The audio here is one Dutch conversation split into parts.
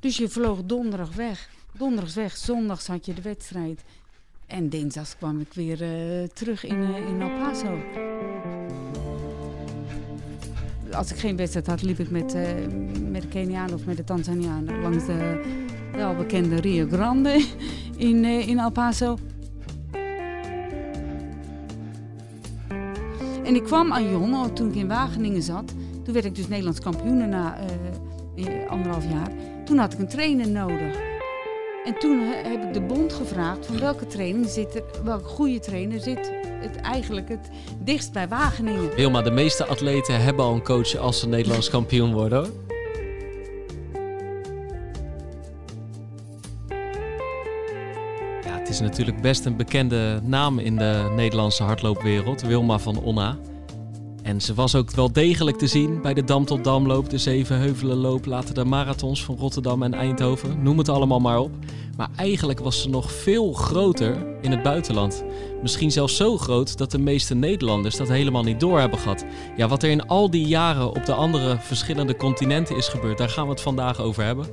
Dus je vloog donderdag weg. Donderdag weg, zondags had je de wedstrijd. En dinsdags kwam ik weer uh, terug in, uh, in El Paso. Als ik geen wedstrijd had, liep ik met, uh, met de Kenianen of met de Tanzanianen langs de welbekende Rio Grande in, in El Paso. En ik kwam aan Jon toen ik in Wageningen zat. Toen werd ik dus Nederlands kampioen na anderhalf jaar. Toen had ik een trainer nodig. En toen heb ik de bond gevraagd van welke trainer zit er, welke goede trainer zit het eigenlijk het dichtst bij Wageningen. Wilma, de meeste atleten hebben al een coach als ze Nederlands kampioen worden. Ja, het is natuurlijk best een bekende naam in de Nederlandse hardloopwereld, Wilma van Onna. En ze was ook wel degelijk te zien bij de Dam tot Damloop, de Zevenheuvelenloop, later de marathons van Rotterdam en Eindhoven. Noem het allemaal maar op. Maar eigenlijk was ze nog veel groter in het buitenland. Misschien zelfs zo groot dat de meeste Nederlanders dat helemaal niet door hebben gehad. Ja, wat er in al die jaren op de andere verschillende continenten is gebeurd, daar gaan we het vandaag over hebben.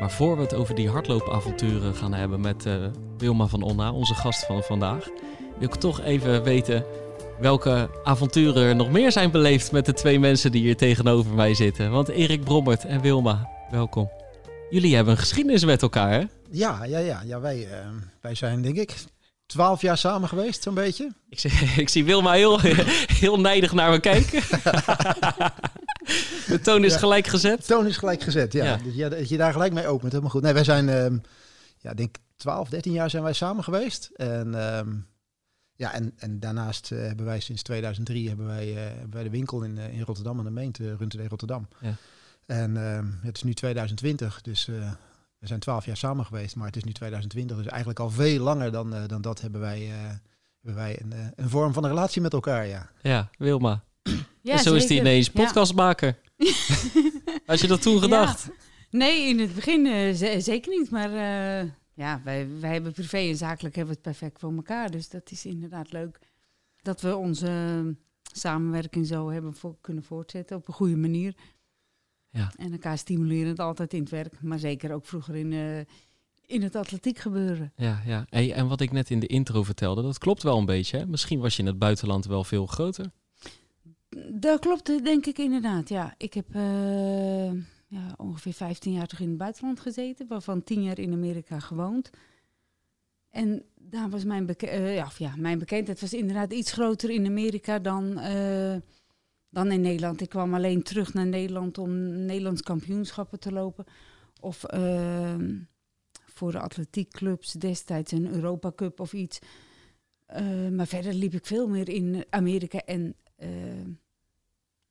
Maar voor we het over die hardloopavonturen gaan hebben met uh, Wilma van Onna, onze gast van vandaag, wil ik toch even weten welke avonturen er nog meer zijn beleefd met de twee mensen die hier tegenover mij zitten. Want Erik Brommert en Wilma, welkom. Jullie hebben een geschiedenis met elkaar, hè? Ja, ja, ja. ja wij, uh, wij zijn, denk ik, twaalf jaar samen geweest, zo'n beetje. Ik zie, ik zie Wilma heel, heel nijdig naar me kijken. de toon is gelijk gezet. De toon is gelijk gezet, ja. ja. Dus ja, dat je daar gelijk mee opent, helemaal goed. Nee, wij zijn, uh, ja, denk 12, 13 jaar zijn wij samen geweest. En... Uh, ja, en, en daarnaast uh, hebben wij sinds 2003 hebben wij, uh, hebben wij de winkel in, uh, in Rotterdam aan de Meente, Runtede Rotterdam. Ja. En ehm, het is nu 2020, dus we zijn 12 jaar samen geweest, maar het is nu 2020, dus eigenlijk al veel langer dan, dan dat hebben wij, hebben wij een, een vorm van een relatie met elkaar, ja. Ja, Wilma. Ja, en zo is die ineens podcastmaker. Ja. Had je dat toen gedacht? Ja. Nee, in het begin zeker niet, maar ja, wij, wij hebben privé en zakelijk hebben we het perfect voor elkaar. Dus dat is inderdaad leuk dat we onze samenwerking zo hebben voor, kunnen voortzetten op een goede manier. Ja. En elkaar stimuleren het altijd in het werk, maar zeker ook vroeger in, uh, in het atletiek gebeuren. Ja, ja. Hey, en wat ik net in de intro vertelde, dat klopt wel een beetje. Hè? Misschien was je in het buitenland wel veel groter. Dat klopt, denk ik inderdaad. Ja, ik heb. Uh, ja, ongeveer 15 jaar toch in het buitenland gezeten, waarvan 10 jaar in Amerika gewoond. En daar was mijn, beke uh, ja, ja, mijn bekendheid was inderdaad iets groter in Amerika dan, uh, dan in Nederland. Ik kwam alleen terug naar Nederland om Nederlands kampioenschappen te lopen. Of uh, voor de atletiekclubs destijds een Europa Cup of iets. Eh, maar verder liep ik veel meer in Amerika en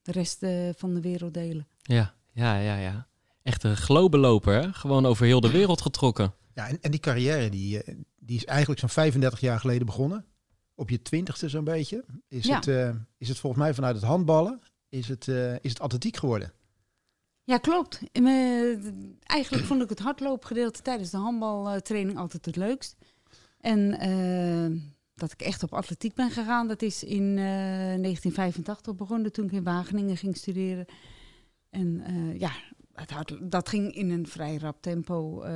de rest van de wereld delen. Ja, ja, ja, ja. Echt een globeloper, hè? Gewoon over heel de wereld getrokken. Ja, en, en die carrière die, eh, die is eigenlijk zo'n 35 jaar geleden begonnen. Op je twintigste zo'n beetje. Is, het, uh, is het volgens mij vanuit het handballen, is het, uh, is het atletiek geworden? Ja, klopt. eigenlijk vond ik het hardloopgedeelte tijdens de handbaltraining altijd het leukst. En dat ik echt op atletiek ben gegaan, dat is in 1985 begonnen toen ik in Wageningen ging studeren. En uh, ja, het had, dat ging in een vrij rap tempo. Uh,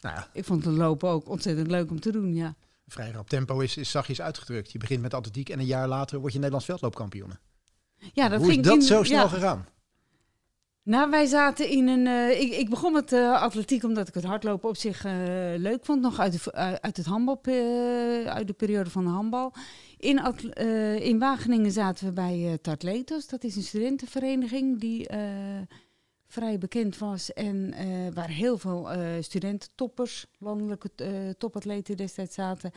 nou ja. Ik vond het lopen ook ontzettend leuk om te doen, ja. Vrij rap tempo is, is zachtjes uitgedrukt. Je begint met atletiek en een jaar later word je Nederlands veldloopkampioen. Ja, dat Hoe ging is dat in, zo snel ja. gegaan? Nou, wij zaten in een. Uh, ik, ik, begon met uh, atletiek omdat ik het hardlopen op zich uh, leuk vond. Nog uit, de, uit het handbal, uit de periode van de handbal. In, in Wageningen zaten we bij Tartletos. Dat is een studentenvereniging die vrij bekend was. En waar heel veel studententoppers, landelijke topatleten destijds zaten.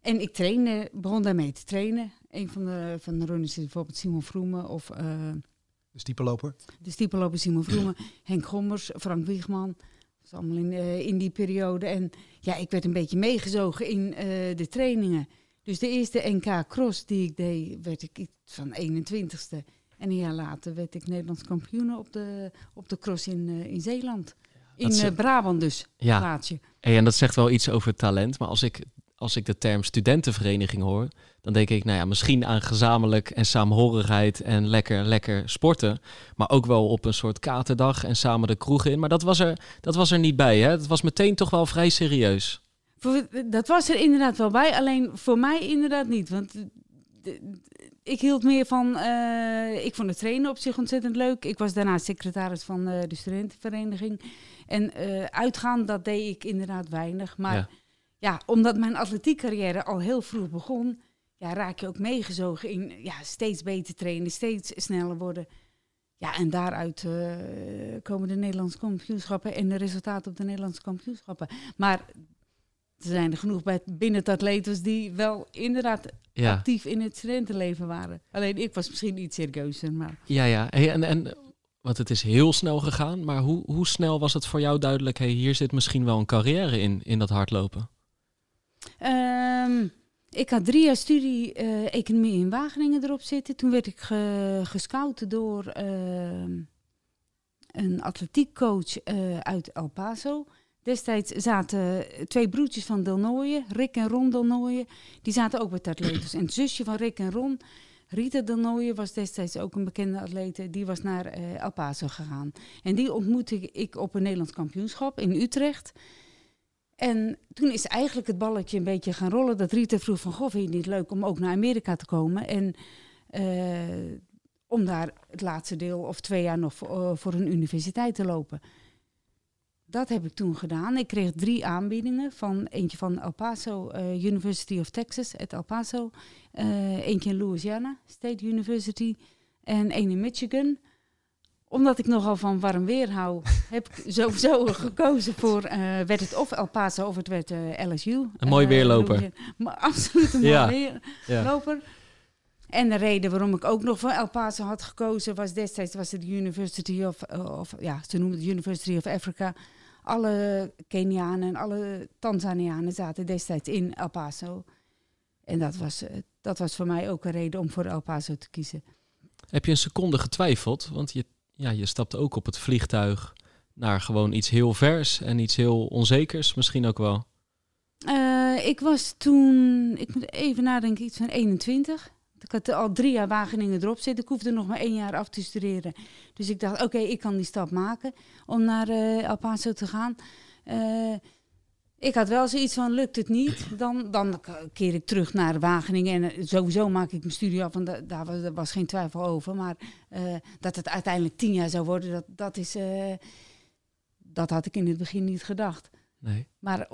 En ik trainde, begon daarmee te trainen. Een van de, van de runners is bijvoorbeeld Simon Vroemen of... De stiepenloper? De stiepenloper Simon Vroemen, Henk Gommers, Frank Wiegman. Dat was allemaal in, uh, in die periode. En ja, ik werd een beetje meegezogen in uh, de trainingen. Dus de eerste NK Cross die ik deed, werd ik van 21ste. En een jaar later werd ik Nederlands kampioen op de, op de cross in, uh, in Zeeland. In uh, Brabant dus, ja. plaatsje. Hey, en dat zegt wel iets over talent. Maar als ik als ik de term studentenvereniging hoor, dan denk ik, nou ja, misschien aan gezamenlijk en saamhorigheid en lekker, lekker sporten. Maar ook wel op een soort katerdag en samen de kroegen in. Maar dat was er, dat was er niet bij, hè? Het was meteen toch wel vrij serieus. Dat was er inderdaad wel bij, alleen voor mij inderdaad niet. Want ik hield meer van. Uh, ik vond het trainen op zich ontzettend leuk. Ik was daarna secretaris van uh, de studentenvereniging. En uh, uitgaan, dat deed ik inderdaad weinig. Maar ja. ja, omdat mijn atletiekcarrière al heel vroeg begon, ja, raak je ook meegezogen in ja, steeds beter trainen, steeds sneller worden. Ja, en daaruit komen de Nederlandse kampioenschappen en de resultaten op de Nederlandse kampioenschappen. Maar er zijn er genoeg bij, binnen het atletes die wel inderdaad actief in het studentenleven waren. Alleen ik was misschien iets serieuzer. Maar... Ja, ja. en, en, want het is heel snel gegaan. Maar hoe, hoe snel was het voor jou duidelijk... Hey, hier zit misschien wel een carrière in, in dat hardlopen? Um, ik had drie jaar studie uh, economie in Wageningen erop zitten. Toen werd ik ge, gescout door uh, een atletiekcoach uh, uit El Paso... Destijds zaten twee broertjes van Delnooien, Rick en Ron Delnooien, die zaten ook bij atletes. En het zusje van Rick en Ron, Rita Delnooien, was destijds ook een bekende atlete, die was naar uh, El Paso gegaan. En die ontmoette ik op een Nederlands kampioenschap in Utrecht. En toen is eigenlijk het balletje een beetje gaan rollen. Dat Rita vroeg van, goh, vind je het niet leuk om ook naar Amerika te komen? En uh, om daar het laatste deel of twee jaar nog voor, voor een universiteit te lopen dat heb ik toen gedaan. Ik kreeg drie aanbiedingen. Van eentje van El Paso, uh, University of Texas, at El Paso. Uh, eentje in Louisiana, State University. En één in Michigan. Omdat ik nogal van warm weer hou, heb ik sowieso gekozen voor... Uh, werd het of El Paso of het werd LSU. Een mooi weerloper. Maar absoluut een ja. mooi weerloper. Ja. En de reden waarom ik ook nog voor El Paso had gekozen was destijds was het de University of, of ja, ze noemen het University of Africa alle Kenianen en alle Tanzanianen zaten destijds in El Paso. En dat was, eh, dat was voor mij ook een reden om voor El Paso te kiezen. Heb je een seconde getwijfeld? Want je, ja, je stapte ook op het vliegtuig naar gewoon iets heel vers en iets heel onzekers misschien ook wel. Uh, ik was toen, ik moet even nadenken, iets van 21. Ik had al drie jaar Wageningen erop zitten. Ik hoefde nog maar één jaar af te studeren. Dus ik dacht, oké, ik kan die stap maken om naar uh, El Paso te gaan. Uh, ik had wel zoiets van, lukt het niet, dan, dan keer ik terug naar Wageningen. En eh, sowieso maak ik mijn studie af, want da daar was, was, geen twijfel over. Maar uh, dat het uiteindelijk tien jaar zou worden, dat, dat, is, uh, dat had ik in het begin niet gedacht. Nee. Maar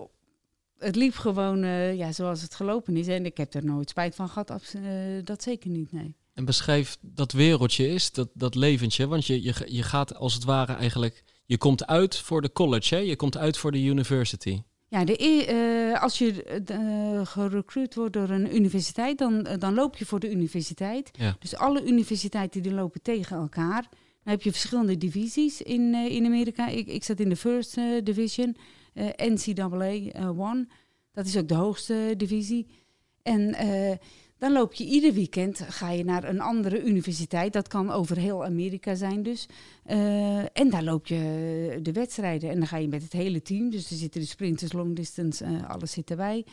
het liep gewoon uh, ja, zoals het gelopen is. En ik heb er nooit spijt van gehad. Uh, dat zeker niet, nee. En beschrijf dat wereldje is, dat, dat leventje. Want je, je, je gaat als het ware eigenlijk... Je komt uit voor de college, hè? Je komt uit voor de university. Ja, de, uh, als je uh, gerecruit wordt door een universiteit, dan, uh, dan loop je voor de universiteit. Ja. Dus alle universiteiten die lopen tegen elkaar. Dan heb je verschillende divisies in, in Amerika. Ik, ik zat in de First Division. Uh, NCAA uh, One. Dat is ook de hoogste divisie. En uh, dan loop je ieder weekend, ga je naar een andere universiteit. Dat kan over heel Amerika zijn dus. Uh, en daar loop je de wedstrijden. En dan ga je met het hele team. Dus er zitten de sprinters, long distance, uh, alles zit erbij.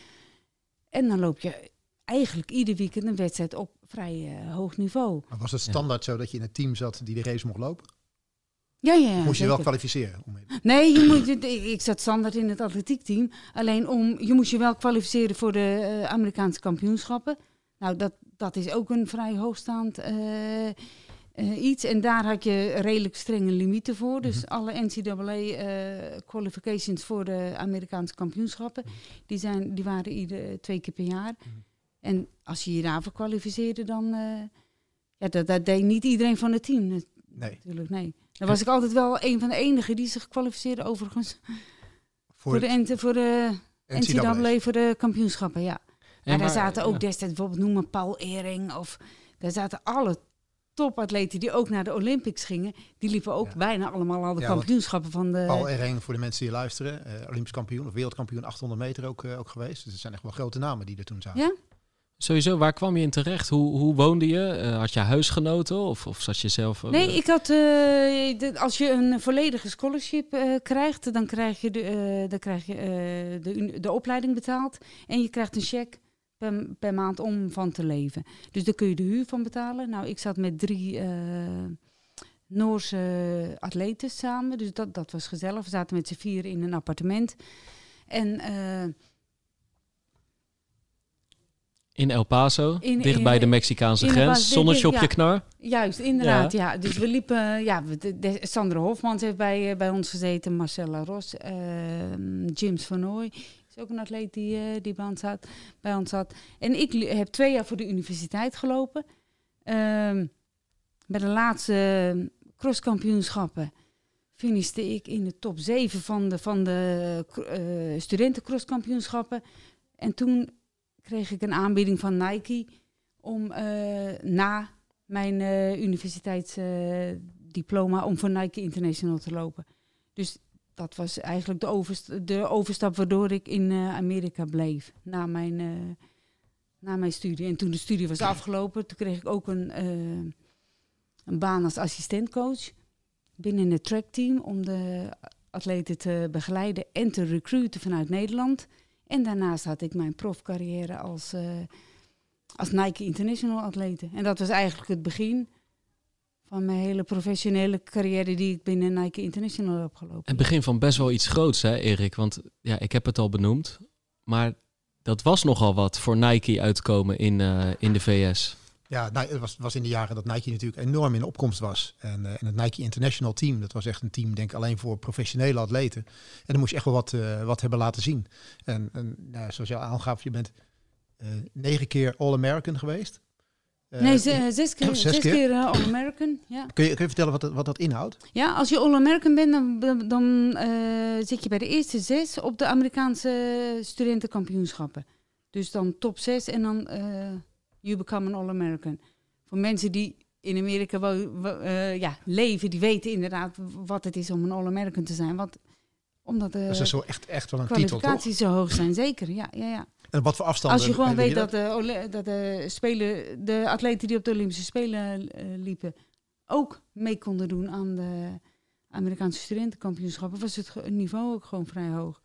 En dan loop je eigenlijk ieder weekend een wedstrijd op vrij uh, hoog niveau. Maar was het standaard ja. zo dat je in een team zat die de race mocht lopen? Ja, ja, Moest je wel kwalificeren? Om nee, je moet, ik zat standaard in het atletiekteam. Alleen om, je moest je wel kwalificeren voor de uh, Amerikaanse kampioenschappen. Nou, dat, dat is ook een vrij hoogstaand uh, uh, iets. En daar had je redelijk strenge limieten voor. Dus mm -hmm. alle NCAA qualifications voor de Amerikaanse kampioenschappen, die, zijn, die waren ieder twee keer per jaar. Mm -hmm. En als je je daarvoor kwalificeerde, dan... ja, dat, dat deed niet iedereen van het team. Nee. Natuurlijk, nee. Dan was ik altijd wel een van de enigen die zich kwalificeerde overigens. Voor, voor de, voor de NCAA, NCAA, voor de kampioenschappen, ja. En maar, daar zaten ook ja. destijds bijvoorbeeld noemen Paul Ering of daar zaten alle topatleten die ook naar de Olympics gingen, die liepen ook ja. bijna allemaal al de ja, kampioenschappen van de. Paul Ering, voor de mensen die luisteren, uh, Olympisch kampioen of wereldkampioen 800 meter ook, uh, ook geweest. Dus het zijn echt wel grote namen die er toen zaten. Ja. Sowieso, waar kwam je in terecht? Hoe, hoe woonde je? Uh, had je huisgenoten of, of zat je zelf... Uh... Nee, ik had... De, als je een volledige scholarship krijgt, dan krijg je, de, dan krijg je de, de opleiding betaald. En je krijgt een cheque per, per, maand om van te leven. Dus daar kun je de huur van betalen. Nou, ik zat met drie Noorse atleten samen. Dus dat, dat was gezellig. We zaten met z'n vier in een appartement. En In El Paso, in, dicht bij de Mexicaanse grens. Zonnetje op je knar. Juist, inderdaad. Ja. Dus we liepen... Ja, de, de, Sandra Hofmans heeft bij, eh, bij ons gezeten. Marcella Ros. Uh, James Van Nooy is ook een atleet die, uh, die bij, ons zat, bij ons zat. En ik heb twee jaar voor de universiteit gelopen. Uh, bij de laatste crosskampioenschappen finishte ik in de top 7 van de, van de uh, studentencrosskampioenschappen. En toen kreeg ik een aanbieding van Nike om uh, na mijn uh, universiteitsdiploma om voor Nike International te lopen. Dus dat was eigenlijk de, de overstap waardoor ik in Amerika bleef na mijn, na mijn studie. En toen de studie was afgelopen, toen kreeg ik ook een, een baan als assistentcoach binnen het trackteam om de atleten te begeleiden en te recruiten vanuit Nederland. En daarnaast had ik mijn profcarrière als, uh, als Nike International atlete. En dat was eigenlijk het begin van mijn hele professionele carrière die ik binnen Nike International heb gelopen. Het begin van best wel iets groots, hè, Erik? Want ja, ik heb het al benoemd. Maar dat was nogal wat voor Nike uitkomen in, uh, in de VS. Ja, nou, het was, was in de jaren dat Nike natuurlijk enorm in opkomst was. En, uh, en het Nike International Team, dat was echt een team, denk ik, alleen voor professionele atleten. En dan moest je echt wel wat, uh, wat hebben laten zien. En, en nou, zoals je al aangaf, je bent uh, negen keer All-American geweest. nee, zes keer, zes keer All-American. Ja. Kun, je, kun je vertellen wat, dat, wat dat inhoudt? Ja, als je All-American bent, dan, dan zit je bij de eerste zes op de Amerikaanse studentenkampioenschappen. Dus dan top zes en dan you become an All-American. Voor mensen die in Amerika uh, ja, leven, die weten inderdaad wat het is om een All-American te zijn. Want, omdat de dat is zo echt, echt wel een kwalificaties zo hoog zijn, zeker. Ja, ja, ja. En wat voor afstand? Als je gewoon weet dat, de, dat de, spelen, de atleten die op de Olympische Spelen uh, liepen, ook mee konden doen aan de Amerikaanse studentenkampioenschappen, was het niveau ook gewoon vrij hoog.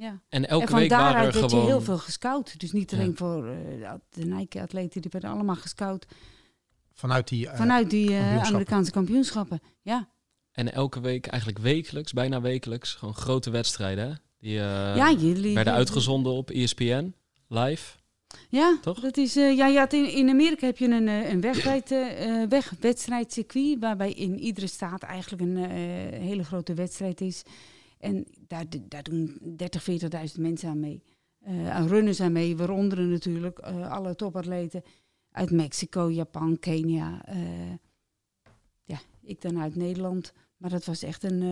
Ja. En elke en week waren er gewoon... je heel veel gescout. Dus niet alleen voor uh, de Nike-atleten, die werden allemaal gescout. Vanuit die, uh, Vanuit die uh, Amerikaanse kampioenschappen, ja. En elke week, eigenlijk wekelijks, bijna wekelijks, gewoon grote wedstrijden. Die ja, jullie, werden uitgezonden op ESPN, live. Ja, toch? Dat is, ja, ja in, in Amerika heb je een, een wegwedstrijdcircuit, waarbij in iedere staat eigenlijk een hele grote wedstrijd is. En daar, daar doen 30, 40.000 mensen aan mee. Uh, aan runners aan mee, waaronder natuurlijk uh, alle topatleten uit Mexico, Japan, Kenia. Uh, ja, ik dan uit Nederland. Maar dat was echt een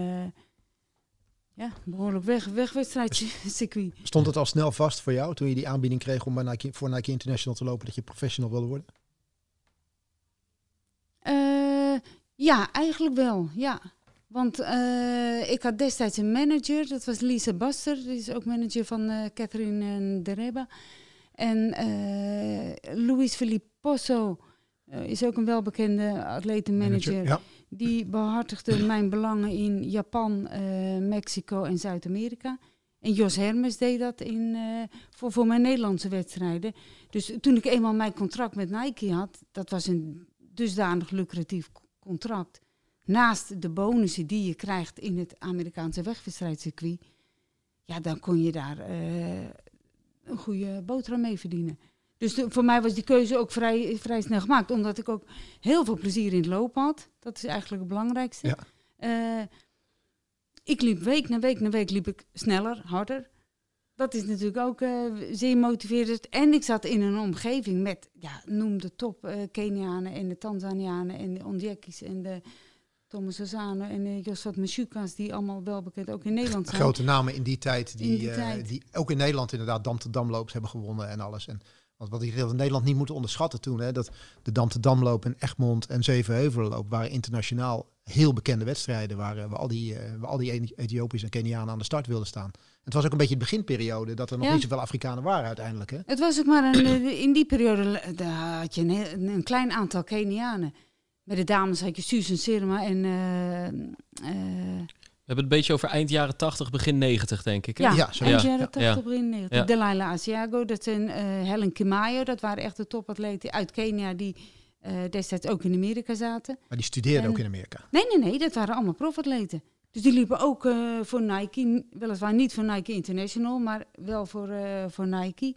ja, behoorlijk weg, wegwedstrijdcircuit. Stond het al snel vast voor jou toen je die aanbieding kreeg om bij Nike, voor Nike International te lopen dat je professional wilde worden? ja, eigenlijk wel. Ja. Want uh, ik had destijds een manager, dat was Lisa Baster, die is ook manager van uh, Catherine Dereba. En uh, Luis Filipposo is ook een welbekende atletenmanager. Ja. Die behartigde mijn belangen in Japan, Mexico en Zuid-Amerika. En Jos Hermes deed dat in, voor, voor mijn Nederlandse wedstrijden. Dus toen ik eenmaal mijn contract met Nike had, dat was een dusdanig lucratief contract naast de bonussen die je krijgt in het Amerikaanse wegwedstrijdcircuit, ja, dan kon je daar uh, een goede boterham mee verdienen. Dus voor mij was die keuze ook vrij, vrij snel gemaakt, omdat ik ook heel veel plezier in het lopen had. Dat is eigenlijk het belangrijkste. Ja. Uh, ik liep week na week na week liep ik sneller, harder. Dat is natuurlijk ook uh, zeer motiverend. En ik zat in een omgeving met, ja, noem de top Kenianen en de Tanzanianen en de Ondjekis en de Thomas Azano en uh, Josvat Meshukas, die allemaal wel bekend ook in Nederland zijn. Grote namen in die tijd, die, die, uh, die ook in Nederland inderdaad Dam te Damloops hebben gewonnen en alles. En wat, wat die in Nederland niet moeten onderschatten toen, hè, dat de Dam te Damloop en Egmond en Zevenheuvelenloop waren internationaal heel bekende wedstrijden waar, waar al die, waar al die Ethiopiërs en Kenianen aan de start wilden staan. Het was ook een beetje de beginperiode dat er nog niet zoveel Afrikanen waren uiteindelijk. Hè? Het was ook maar een, in die periode had je een, een klein aantal Kenianen. Bij de dames had je Susan Sirma en... We hebben het een beetje over eind jaren 80, begin 90, denk ik. Hè? Ja, ja, eind jaren 80, begin 90. Delilah Asiago, dat zijn uh, Helen Kimayo, dat waren echt de topatleten uit Kenia die uh, destijds ook in Amerika zaten. Maar die studeerden ook in Amerika? Nee, nee, nee, dat waren allemaal profatleten. Dus die liepen ook uh, voor Nike, weliswaar niet voor Nike International, maar wel voor, voor Nike.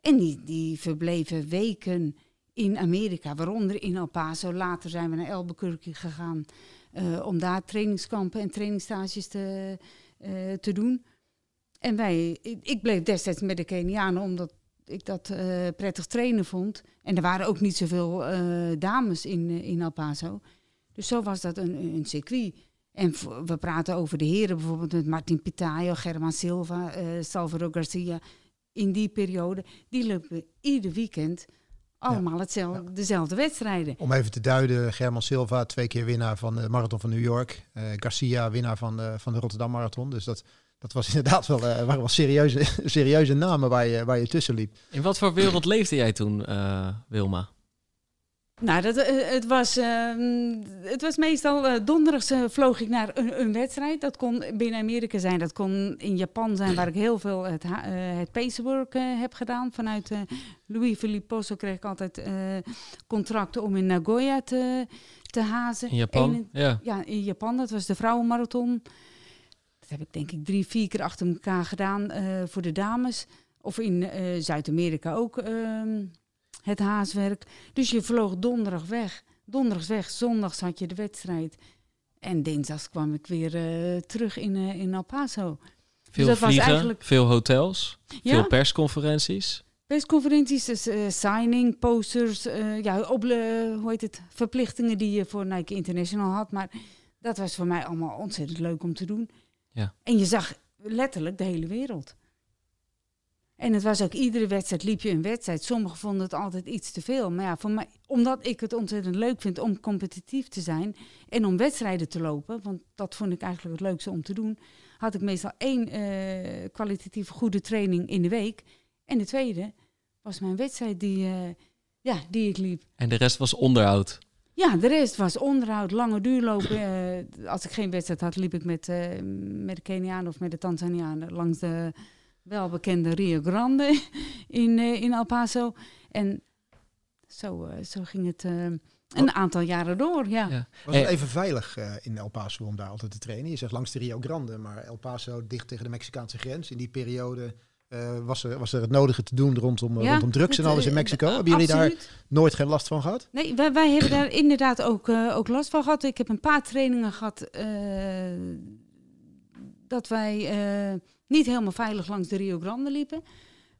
En die, die verbleven weken in Amerika, waaronder in El Paso. Later zijn we naar Albuquerque gegaan. Uh, om daar trainingskampen en trainingsstages te, uh, te doen. En wij, ik, bleef destijds met de Kenianen omdat ik dat uh, prettig trainen vond. En er waren ook niet zoveel dames in, in El Paso. Dus zo was dat een, een circuit. En we praten over de heren bijvoorbeeld met Martin Pitayo, German Silva, Salvador Garcia. In die periode, die liepen ieder weekend allemaal hetzelfde, dezelfde wedstrijden. Om even te duiden, German Silva, twee keer winnaar van de Marathon van New York. Uh, Garcia, winnaar van de, van de Rotterdam Marathon. Dus dat, dat was inderdaad wel, uh, waren wel serieuze, serieuze namen waar je, waar je tussen liep. In wat voor wereld leefde jij toen, uh, Wilma? Nou, dat, uh, het, was, uh, het was meestal uh, donderdags vloog ik naar een, een, wedstrijd. Dat kon binnen Amerika zijn, dat kon in Japan zijn, waar ik heel veel het, het pacework heb gedaan. Vanuit Louis Philippe Posso kreeg ik altijd contracten om in Nagoya te, te hazen. In Japan? ja. ja, in Japan. Dat was de vrouwenmarathon. Dat heb ik denk ik drie, vier keer achter elkaar gedaan voor de dames. Of in Zuid-Amerika ook ehm, het haaswerk. Dus je vloog donderdag weg. Donderdags weg, zondags had je de wedstrijd. En dinsdags kwam ik weer uh, terug in, uh, in El Paso. Dus veel dus vliegen, eigenlijk... veel hotels, ja? veel persconferenties. Persconferenties, dus, uh, signing, posters, ja, op, hoe heet het, verplichtingen die je voor Nike International had. Maar dat was voor mij allemaal ontzettend leuk om te doen. Ja. En je zag letterlijk de hele wereld. En het was ook iedere wedstrijd liep je een wedstrijd. Sommigen vonden het altijd iets te veel. Maar ja, voor mij, omdat ik het ontzettend leuk vind om competitief te zijn en om wedstrijden te lopen, want dat vond ik eigenlijk het leukste om te doen, had ik meestal één uh, kwalitatief goede training in de week. En de tweede was mijn wedstrijd die, uh, ja, die ik liep. En de rest was onderhoud? Ja, de rest was onderhoud, lange duurlopen. Uh, als ik geen wedstrijd had, liep ik met, met de Kenianen of met de Tanzanianen langs de welbekende Rio Grande in, uh, in El Paso. En zo, uh, zo ging het uh, een aantal jaren door, ja. ja. Was het even veilig in El Paso om daar altijd te trainen? Je zegt langs de Rio Grande, maar El Paso dicht tegen de Mexicaanse grens. In die periode was, er, was er het nodige te doen rondom, ja, rondom drugs en alles in Mexico. Hebben jullie daar nooit geen last van gehad? Nee, wij, wij hebben daar inderdaad ook, ook last van gehad. Ik heb een paar trainingen gehad dat wij niet helemaal veilig langs de Rio Grande liepen.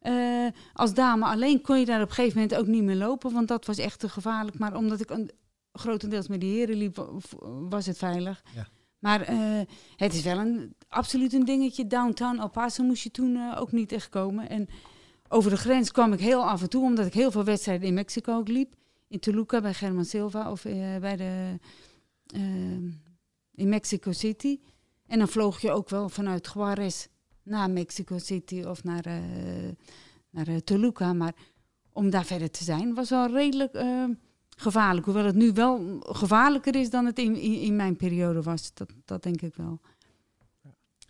Uh, als dame alleen kon je daar op een gegeven moment ook niet meer lopen, want dat was echt te gevaarlijk. Maar omdat ik een, grotendeels met de heren liep, was het veilig. Ja. Maar uh, het is wel een, absoluut een dingetje. Downtown El Paso moest je toen uh, ook niet echt komen. En over de grens kwam ik heel af en toe, omdat ik heel veel wedstrijden in Mexico ook liep. In Toluca bij German Silva of bij de, in Mexico City. En dan vloog je ook wel vanuit Juarez naar Mexico City of naar, uh, naar uh, Toluca. Maar om daar verder te zijn was wel redelijk uh, gevaarlijk. Hoewel het nu wel gevaarlijker is dan het in, in, in, mijn periode was. Dat, dat denk ik wel.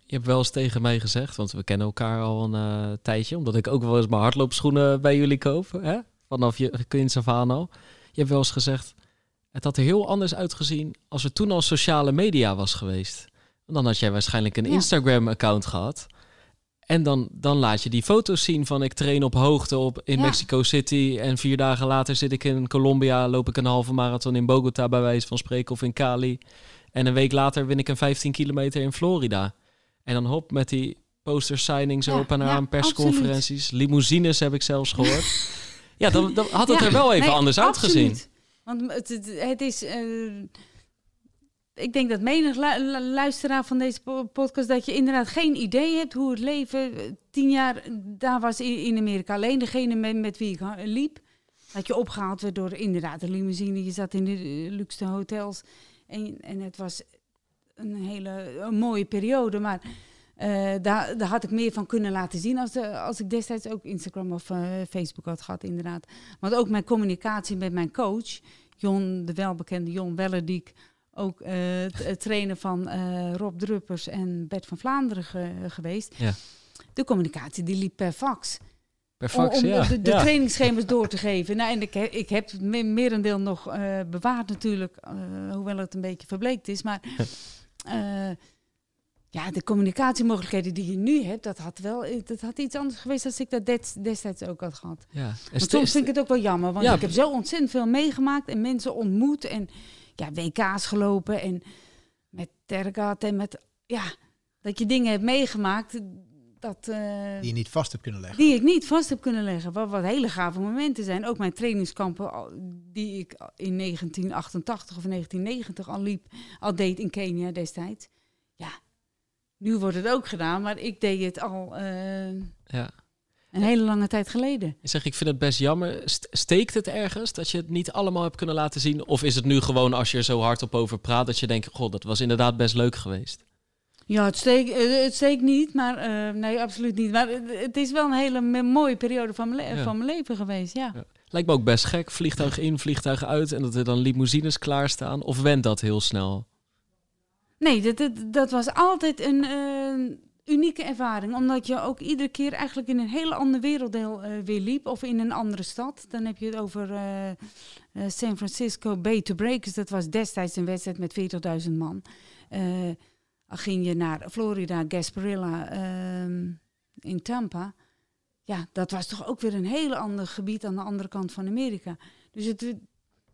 Je hebt wel eens tegen mij gezegd, want we kennen elkaar al een tijdje, omdat ik ook wel eens mijn hardloopschoenen bij jullie koop, hè? vanaf je kind af aan al. Je hebt wel eens gezegd, het had er heel anders uitgezien als er toen al sociale media was geweest. dan had jij waarschijnlijk een Instagram-account gehad. En dan, dan laat je die foto's zien van ik train op hoogte op in Mexico City. En vier dagen later zit ik in Colombia, loop ik een halve marathon in Bogota bij wijze van spreken of in Cali. En een week later win ik een 15 kilometer in Florida. En dan hop met die poster signings ja, open aan persconferenties. Limousines heb ik zelfs gehoord. ja, dan, dan, had het er wel even anders uitgezien. Want het, het, is... Uh, ik denk dat menig luisteraar van deze podcast dat je inderdaad geen idee hebt hoe het leven eh, tien jaar daar was in, Amerika. Alleen degene met, met wie ik liep, dat je opgehaald werd door inderdaad de limousine. Je zat in de luxe hotels En, en het was een hele mooie periode, maar daar, daar had ik meer van kunnen laten zien als, de, als ik destijds ook Instagram of Facebook had gehad, inderdaad. Want ook mijn communicatie met mijn coach, Jon, de welbekende Jon Wellerdiek, ook het trainer van Rob Druppers en Bert van Vlaanderen ge, geweest. Ja. De communicatie die liep per fax. Per fax, om, om ja. de, de ja. trainingsschema's door te geven. Nou, en ik, heb, ik heb het merendeel nog bewaard natuurlijk, hoewel het een beetje verbleekt is. Maar ja, de communicatiemogelijkheden die je nu hebt, dat had wel dat had iets anders geweest als ik dat destijds ook had gehad. Ja. Maar soms vind ik het ook wel jammer, want ja. ik heb zo ontzettend veel meegemaakt en mensen ontmoet en ja, WK's gelopen en met Tergat en met, ja, dat je dingen hebt meegemaakt dat... Uh, die je niet vast hebt kunnen leggen. Die ik niet vast heb kunnen leggen, wat, wat hele gave momenten zijn. Ook mijn trainingskampen die ik in 1988 of 1990 al liep, al deed in Kenia destijds. Ja, nu wordt het ook gedaan, maar ik deed het al uh, ja. Een hele lange tijd geleden. Ik zeg, ik vind het best jammer. Steekt het ergens dat je het niet allemaal hebt kunnen laten zien? Of is het nu gewoon als je er zo hardop over praat dat je denkt, god, dat was inderdaad best leuk geweest? Ja, het steekt, het steekt niet, maar uh, nee, absoluut niet. Maar het is wel een hele mooie periode van mijn, ja. van mijn leven geweest, ja. ja. Lijkt me ook best gek, vliegtuig in, vliegtuig uit en dat er dan limousines klaarstaan. Of went dat heel snel? Nee, dat, dat, dat was altijd een uh, unieke ervaring. Omdat je ook iedere keer eigenlijk in een hele ander werelddeel uh, weer liep. Of in een andere stad. Dan heb je het over uh, San Francisco Bay to Breakers. Dat was destijds een wedstrijd met 40.000 man. ging je naar Florida, Gasparilla ehm, in Tampa. Ja, dat was toch ook weer een heel ander gebied aan de andere kant van Amerika. Dus het,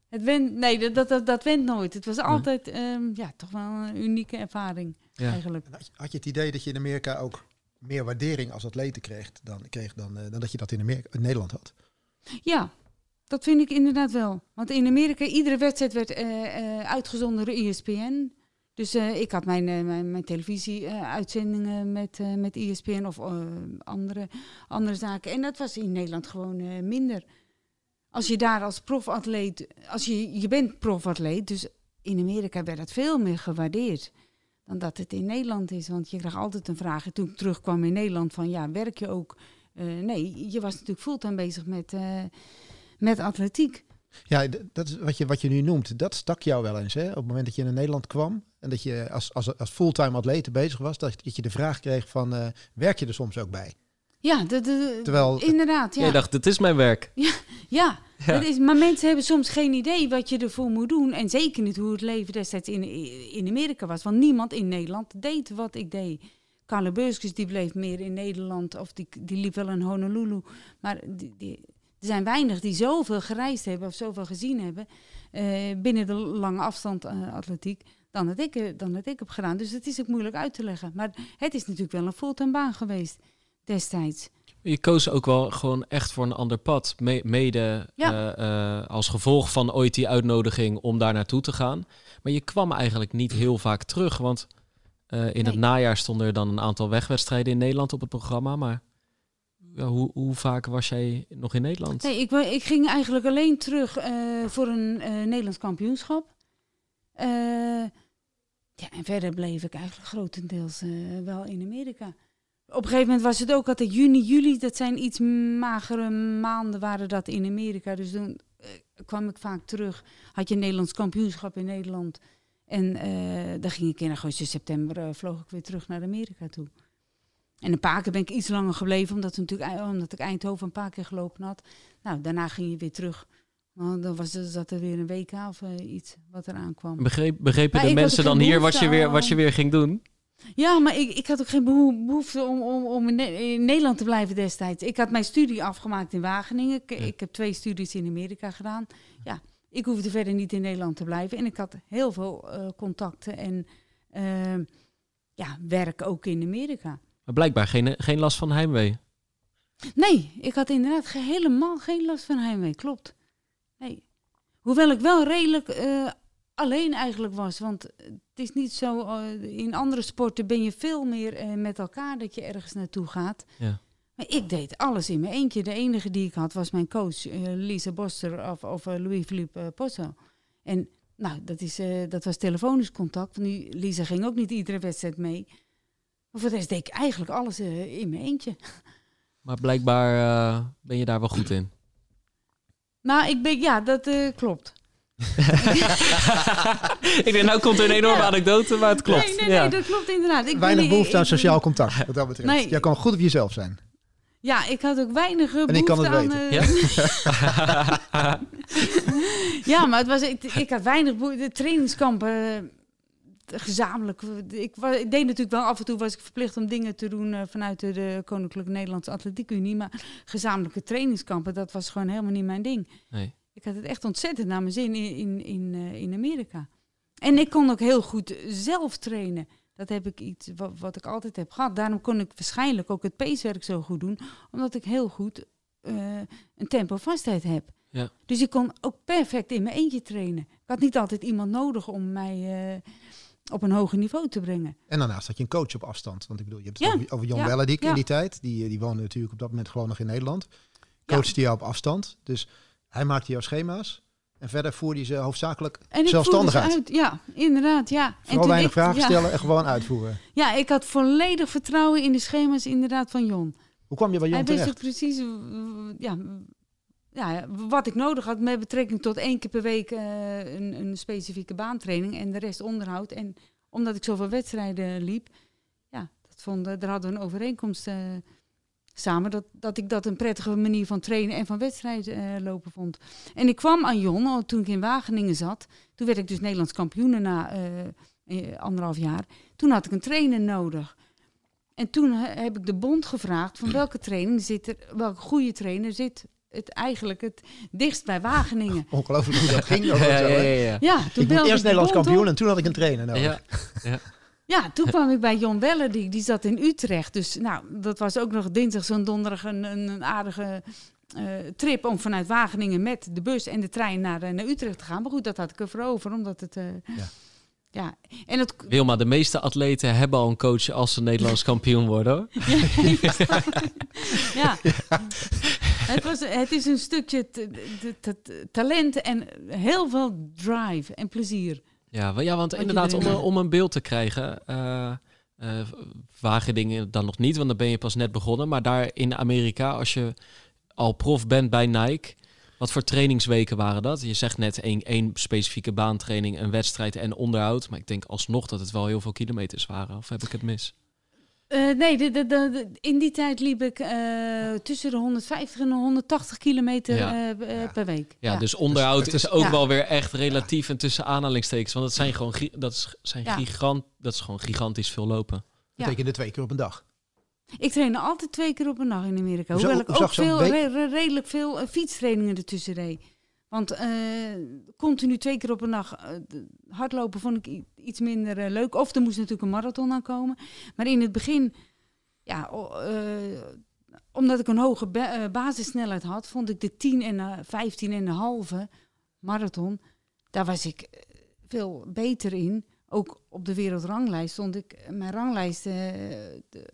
het went, nee, dat, dat, dat went nooit. Het was altijd um, ja, toch wel een unieke ervaring ja. eigenlijk. Had je, had je, het idee dat je in Amerika ook meer waardering als atleten kreeg dan, kreeg dan, uh, dan dat je dat in, Amerika, in Nederland had? Ja, dat vind ik inderdaad wel. Want in Amerika, iedere wedstrijd werd uh, uh, uitgezonden door ESPN. Dus ik had mijn, mijn, mijn televisie-uitzendingen met, met ESPN of andere, andere zaken. En dat was in Nederland gewoon minder als je daar als profatleet, als je, je bent profatleet, dus in Amerika werd dat veel meer gewaardeerd dan dat het in Nederland is. Want je krijgt altijd een vraag. En toen ik terugkwam in Nederland van ja, werk je ook? Uh, nee, je was natuurlijk fulltime bezig met, uh, met atletiek. Ja, dat is wat je, wat je nu noemt. Dat stak jou wel eens, hè? Op het moment dat je in Nederland kwam en dat je als, als, als fulltime atleet bezig was, dat, dat je de vraag kreeg van, uh, werk je er soms ook bij? Ja, de, de, Terwijl, inderdaad. Ja. Je dacht, het is mijn werk. Ja, ja, is, maar mensen hebben soms geen idee wat je ervoor moet doen. En zeker niet hoe het leven destijds in, in Amerika was. Want niemand in Nederland deed wat ik deed. Carle Beuskus die bleef meer in Nederland. Of die, die liep wel in Honolulu. Maar die, die, er zijn weinig die zoveel gereisd hebben of zoveel gezien hebben. Uh, binnen de lange afstand uh, atletiek. Dan dat, ik, dan dat ik heb gedaan. Dus het is ook moeilijk uit te leggen. Maar het is natuurlijk wel een fulltime baan geweest destijds. Je koos ook wel gewoon echt voor een ander pad. Me mede ja. uh, uh, als gevolg van ooit die uitnodiging om daar naartoe te gaan. Maar je kwam eigenlijk niet heel vaak terug. Want uh, in nee. het najaar stonden er dan een aantal wegwedstrijden in Nederland op het programma. Maar hoe, hoe, vaak was jij nog in Nederland? Nee, ik, ik ging eigenlijk alleen terug voor een Nederlands kampioenschap. ja, en verder bleef ik eigenlijk grotendeels wel in Amerika. Op een gegeven moment was het ook altijd juni, juli. Dat zijn iets magere maanden waren dat in Amerika. Dus toen uh, kwam ik vaak terug. Had je een Nederlands kampioenschap in Nederland. En uh, dan ging ik in augustus, september uh, vloog ik weer terug naar Amerika toe. En een paar keer ben ik iets langer gebleven, omdat, natuurlijk, omdat ik Eindhoven een paar keer gelopen had. Nou, daarna ging je weer terug. Nou, dan was er, zat er weer een week of iets wat eraan kwam. Begreep, begrepen de mensen dan hier wat je, weer, wat je weer ging doen? Ja, maar ik, ik had ook geen behoefte om, om, om in, in, Nederland te blijven destijds. Ik had mijn studie afgemaakt in Wageningen. Ik, ja. ik, heb twee studies in Amerika gedaan. Ja, ik hoefde verder niet in Nederland te blijven. En ik had heel veel uh, contacten en uh, ja, werk ook in Amerika. Maar blijkbaar geen, geen last van heimwee. Nee, ik had inderdaad helemaal geen last van heimwee, klopt. Nee. Hoewel ik wel redelijk uh, alleen eigenlijk was. Want het is niet zo, uh, in andere sporten ben je veel meer uh, met elkaar dat je ergens naartoe gaat. Ja. Maar ik deed alles in mijn eentje. De enige die ik had was mijn coach, uh, Lisa Boster of, of Louis-Philippe Posso. En Nou, dat, is, eh, dat was telefonisch contact. Want die Lisa ging ook niet iedere wedstrijd mee. Maar voor de rest deed ik eigenlijk alles eh, in mijn eentje. Maar blijkbaar eh, ben je daar wel goed in. Nou, ik ben, ja, dat eh, klopt. ik denk, nou komt er een enorme Ja. anekdote, maar het klopt. Nee, nee, ja. nee, dat klopt inderdaad. Ik Weinig niet- behoefte aan ik- sociaal contact, wat dat betreft. Nee. Jij kan goed op jezelf zijn. Ja, ik had ook weinig eh, En ik kan behoefte het aan... weten. eh, ja, maar het was, ik, ik had weinig behoefte. De trainingskampen, eh, gezamenlijk. Ik, wa- ik deed natuurlijk wel af en toe was ik verplicht om dingen te doen eh, vanuit de, de Koninklijke Nederlandse Atletiek Unie. Maar gezamenlijke trainingskampen, dat was gewoon helemaal niet mijn ding. Nee. Ik had het echt ontzettend naar mijn zin in, in, in, eh, in Amerika. En ik kon ook heel goed zelf trainen. Dat heb ik iets wat, wat ik altijd heb gehad. Daarom kon ik waarschijnlijk ook het pacewerk zo goed doen. Omdat ik heel goed eh, een tempo vastheid heb. Ja. Dus ik kon ook perfect in mijn eentje trainen. Ik had niet altijd iemand nodig om mij eh, op een hoger niveau te brengen. En daarnaast had je een coach op afstand. Want ik bedoel, je hebt het Ja. over, Jon Ja. In die tijd. Die, die woonde natuurlijk op dat moment gewoon nog in Nederland. Ja. Coachte jou op afstand. Dus hij maakte jouw schema's. En verder voerde je ze hoofdzakelijk En zelfstandig ze uit. Ja, inderdaad. Ja. En Vooral toen weinig ik- vragen ja. stellen en gewoon uitvoeren. Ja, ik had volledig vertrouwen in de schema's inderdaad van Jon. Hoe kwam je bij Jon Hij wist terecht? precies ja, ja, wat ik nodig had met betrekking tot één keer per week eh, een, een specifieke baantraining en de rest onderhoud. En omdat ik zoveel wedstrijden liep, ja, dat vond, eh, daar hadden we een overeenkomst eh, samen. Dat, dat ik dat een prettige manier van trainen en van wedstrijden eh, lopen vond. En ik kwam aan Jon al toen ik in Wageningen zat. Toen werd ik dus Nederlands kampioen na eh, eh, anderhalf jaar. Toen had ik een trainer nodig. En toen he- heb ik de bond gevraagd van welke training zit er, welke goede trainer zit het eigenlijk het dichtst bij Wageningen. Ongelooflijk hoe dat ging. Ja, ja, ja, ja. Ja, toen Ik eerst de Nederlands kampioen op. en toen had ik een trainer nodig. Ja. Ja, toen kwam ik bij Jon Weller, die, die zat in Utrecht. Dus nou, dat was ook nog dinsdag en donderdag een, een, een aardige eh, trip om vanuit Wageningen met de bus en de trein naar, eh, naar Utrecht te gaan. Maar goed, dat had ik ervoor over, omdat het... eh, Ja. ja. en het, Wilma, de meeste atleten hebben al een coach als ze Nederlands kampioen worden. Hoor. ja. Het, was, het is een stukje talent en heel veel drive en plezier. Ja, ja want inderdaad, om, om een beeld te krijgen. eh, Wageningen dan nog niet, want dan ben je pas net begonnen. Maar daar in Amerika, als je al prof bent bij Nike, wat voor trainingsweken waren dat? Je zegt net één, één specifieke baantraining, een wedstrijd en onderhoud. Maar ik denk alsnog dat het wel heel veel kilometers waren. Of heb ik het mis? Eh, nee, de, de, in die tijd liep ik eh, tussen de 150 en de 180 kilometer Ja. eh, Ja. per week. Ja, dus onderhoud het is, ook ja. wel weer echt relatief en tussen aanhalingstekens. Want het zijn gewoon, dat is, zijn Ja. gigant, dat is gewoon gigantisch veel lopen. Ja. betekende twee keer op een dag. Ik trainde altijd twee keer op een dag in Amerika. Hoewel ik ook veel, week- re- re- redelijk veel fietstrainingen ertussen reed. Want eh, continu twee keer op een dag eh, d- hardlopen vond ik iets minder eh, leuk. Of er moest natuurlijk een marathon aankomen. Maar in het begin, ja, omdat ik een hoge ba- basissnelheid had, vond ik de 10 en de 15 en de halve marathon, daar was ik veel beter in. Ook op de wereldranglijst stond ik, mijn ranglijst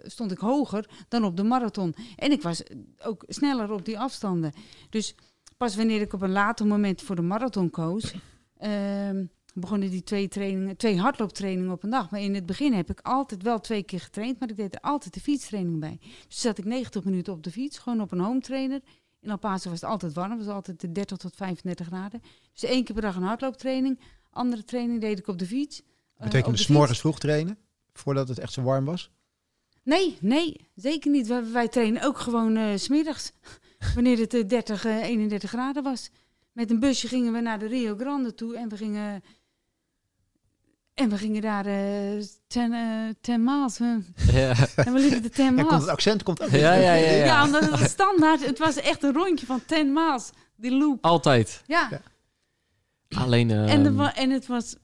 stond ik hoger dan op de marathon. En ik was ook sneller op die afstanden. Dus pas wanneer ik op een later moment voor de marathon koos, ehm, begonnen die twee, trainingen, twee hardlooptrainingen op een dag. Maar in het begin heb ik altijd wel twee keer getraind, maar ik deed er altijd de fietstraining bij. Dus zat ik 90 minuten op de fiets, gewoon op een home trainer. In El Paso was het altijd warm, het was altijd de 30 tot 35 graden. Dus één keer per dag een hardlooptraining. Andere training deed ik op de fiets. eh, op Betekende de s fiets. morgens vroeg trainen, voordat het echt zo warm was. Nee, nee, zeker niet. Wij, wij trainen ook gewoon eh, s smiddags, wanneer het eh, 30, eh, 31 graden was. Met een busje gingen we naar de Rio Grande toe en we gingen, en we gingen daar eh ten, eh, ten miles. eh, Ja, en we liepen de ten Ja, komt miles. het accent komt ook. ja, ja. ja, Ja, ja. omdat het standaard, het was echt een rondje van 10 miles, die loop. Altijd. Ja, Ja. Alleen. en, ehm, en het, was,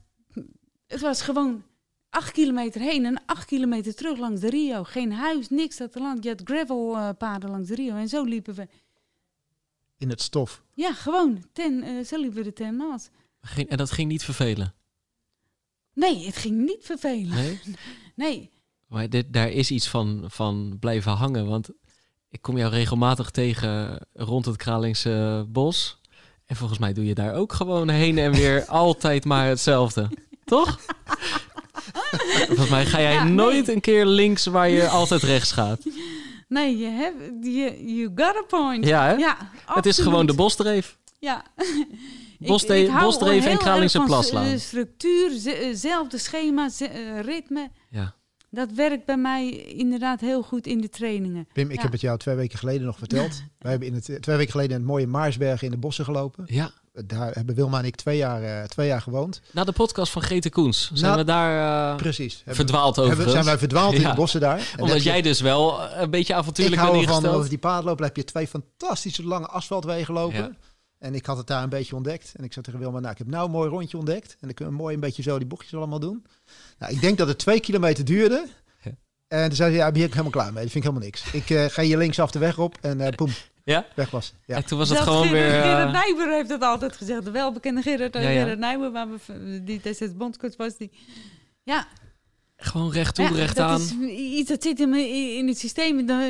het was gewoon 8 kilometer heen en 8 kilometer terug langs de Rio. Geen huis, niks dat er land. Je had gravelpaden langs de Rio en zo liepen we. In het stof. Ja, gewoon. Ten, eh, zo liepen we de 10 miles. ging, en dat ging niet vervelen. Nee, het ging niet vervelen. Nee? Nee. Maar dit, daar is iets van, van blijven hangen. Want ik kom jou regelmatig tegen rond het Kralingse bos. En volgens mij doe je daar ook gewoon heen en weer altijd maar hetzelfde. Toch? volgens mij ga jij Ja, nee. nooit een keer links waar je altijd rechts gaat. Nee, je hebt, you, you got a point. Ja, hè? Ja, Het is gewoon de bosdreef. Ja. Bosde- Ik- ik hou Bosdreef en Kralingse Plaslaan. structuur, eh, zelfde schema, eh, ritme. Ja. Dat werkt bij mij inderdaad heel goed in de trainingen. Pim, ik Ja. heb het jou twee weken geleden nog verteld. Wij hebben in het, eh, twee weken geleden in het mooie Maarsbergen in de bossen gelopen. ja. Daar hebben Wilma en ik twee jaar, eh, twee jaar gewoond. Na de podcast van Grete Koens zijn Nou, we daar eh, Precies. Hebben, verdwaald hebben, over. zijn wij verdwaald in de bossen daar. En Omdat je- jij dus wel een beetje ik avontuurlijk hou bent ingesteld. over die paardlopen. heb je twee fantastische lange asfaltwegen lopen. Ja. En ik had het daar een beetje ontdekt. En ik zei tegen Wilma, nou, ik heb nou een mooi rondje ontdekt. En dan kunnen we mooi een beetje zo die bochtjes allemaal doen. Nou, ik denk dat het twee kilometer duurde. En toen zei ze, ja, daar ben ik helemaal klaar mee. Dat vind ik helemaal niks. Ik eh, ga hier linksaf de weg op en eh poem, Ja? weg was. Ja. En toen was het gewoon Gerard, weer... eh, Gerard Nijber heeft dat altijd gezegd. De welbekende Gerard, Ja, ja. Gerard Nijber, waar we, v- die destijds bondscoach was. Die, ja, gewoon recht toe, ja, recht dat aan. is iets dat zit in, het systeem. Eh,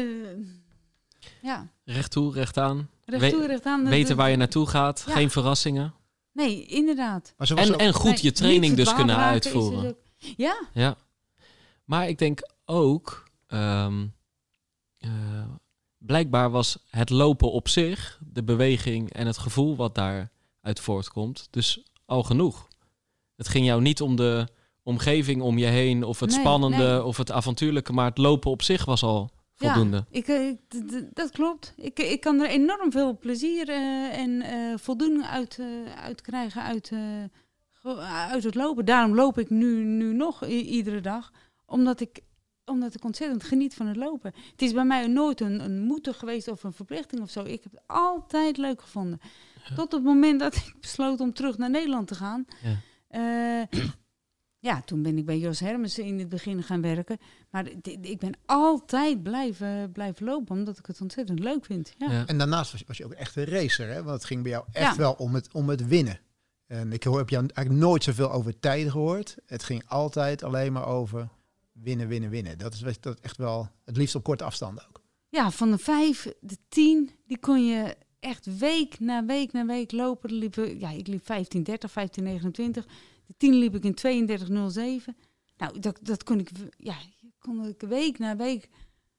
ja, Recht toe, recht aan. recht toe, recht aan. Weten waar je naartoe gaat. Ja. Geen verrassingen. Nee, inderdaad. Maar En, ook- en goed Nee, je training dus kunnen uitvoeren. Ja, Ja. Maar ik denk ook... ehm, eh, blijkbaar was het lopen op zich, de beweging en het gevoel wat daaruit voortkomt, dus al genoeg. Het ging jou niet om de omgeving om je heen of het Nee, spannende nee. of het avontuurlijke, maar het lopen op zich was al voldoende. Ja, ik, eh, ik- dat klopt. Ik, ik kan er enorm veel plezier eh, en voldoening uit, uit krijgen uit, uit het lopen. Daarom loop ik nu, nu nog i- iedere dag, omdat ik, omdat ik ontzettend geniet van het lopen. Het is bij mij nooit een, een moeten geweest of een verplichting of zo. Ik heb het altijd leuk gevonden. Tot het moment dat ik besloot om terug naar Nederland te gaan. Ja. Eh, ja, toen ben ik bij Jos Hermes in het begin gaan werken. Maar d- d- ik ben altijd blijven, blijven lopen, omdat ik het ontzettend leuk vind. Ja. Ja. En daarnaast was, was je ook echt een racer, hè? Want het ging bij jou echt Ja. wel om het, om het winnen. En ik heb jou eigenlijk nooit zoveel over tijden gehoord. Het ging altijd alleen maar over winnen, winnen, winnen. Dat is dat echt wel het liefst op korte afstanden ook. ja, van de vijf, de tien, die kon je echt week na week na week lopen. Liepen, ja, ik liep 1530, 1529. De tien liep ik in 3207. Nou, dat, dat kon ik, ja, kon ik week na week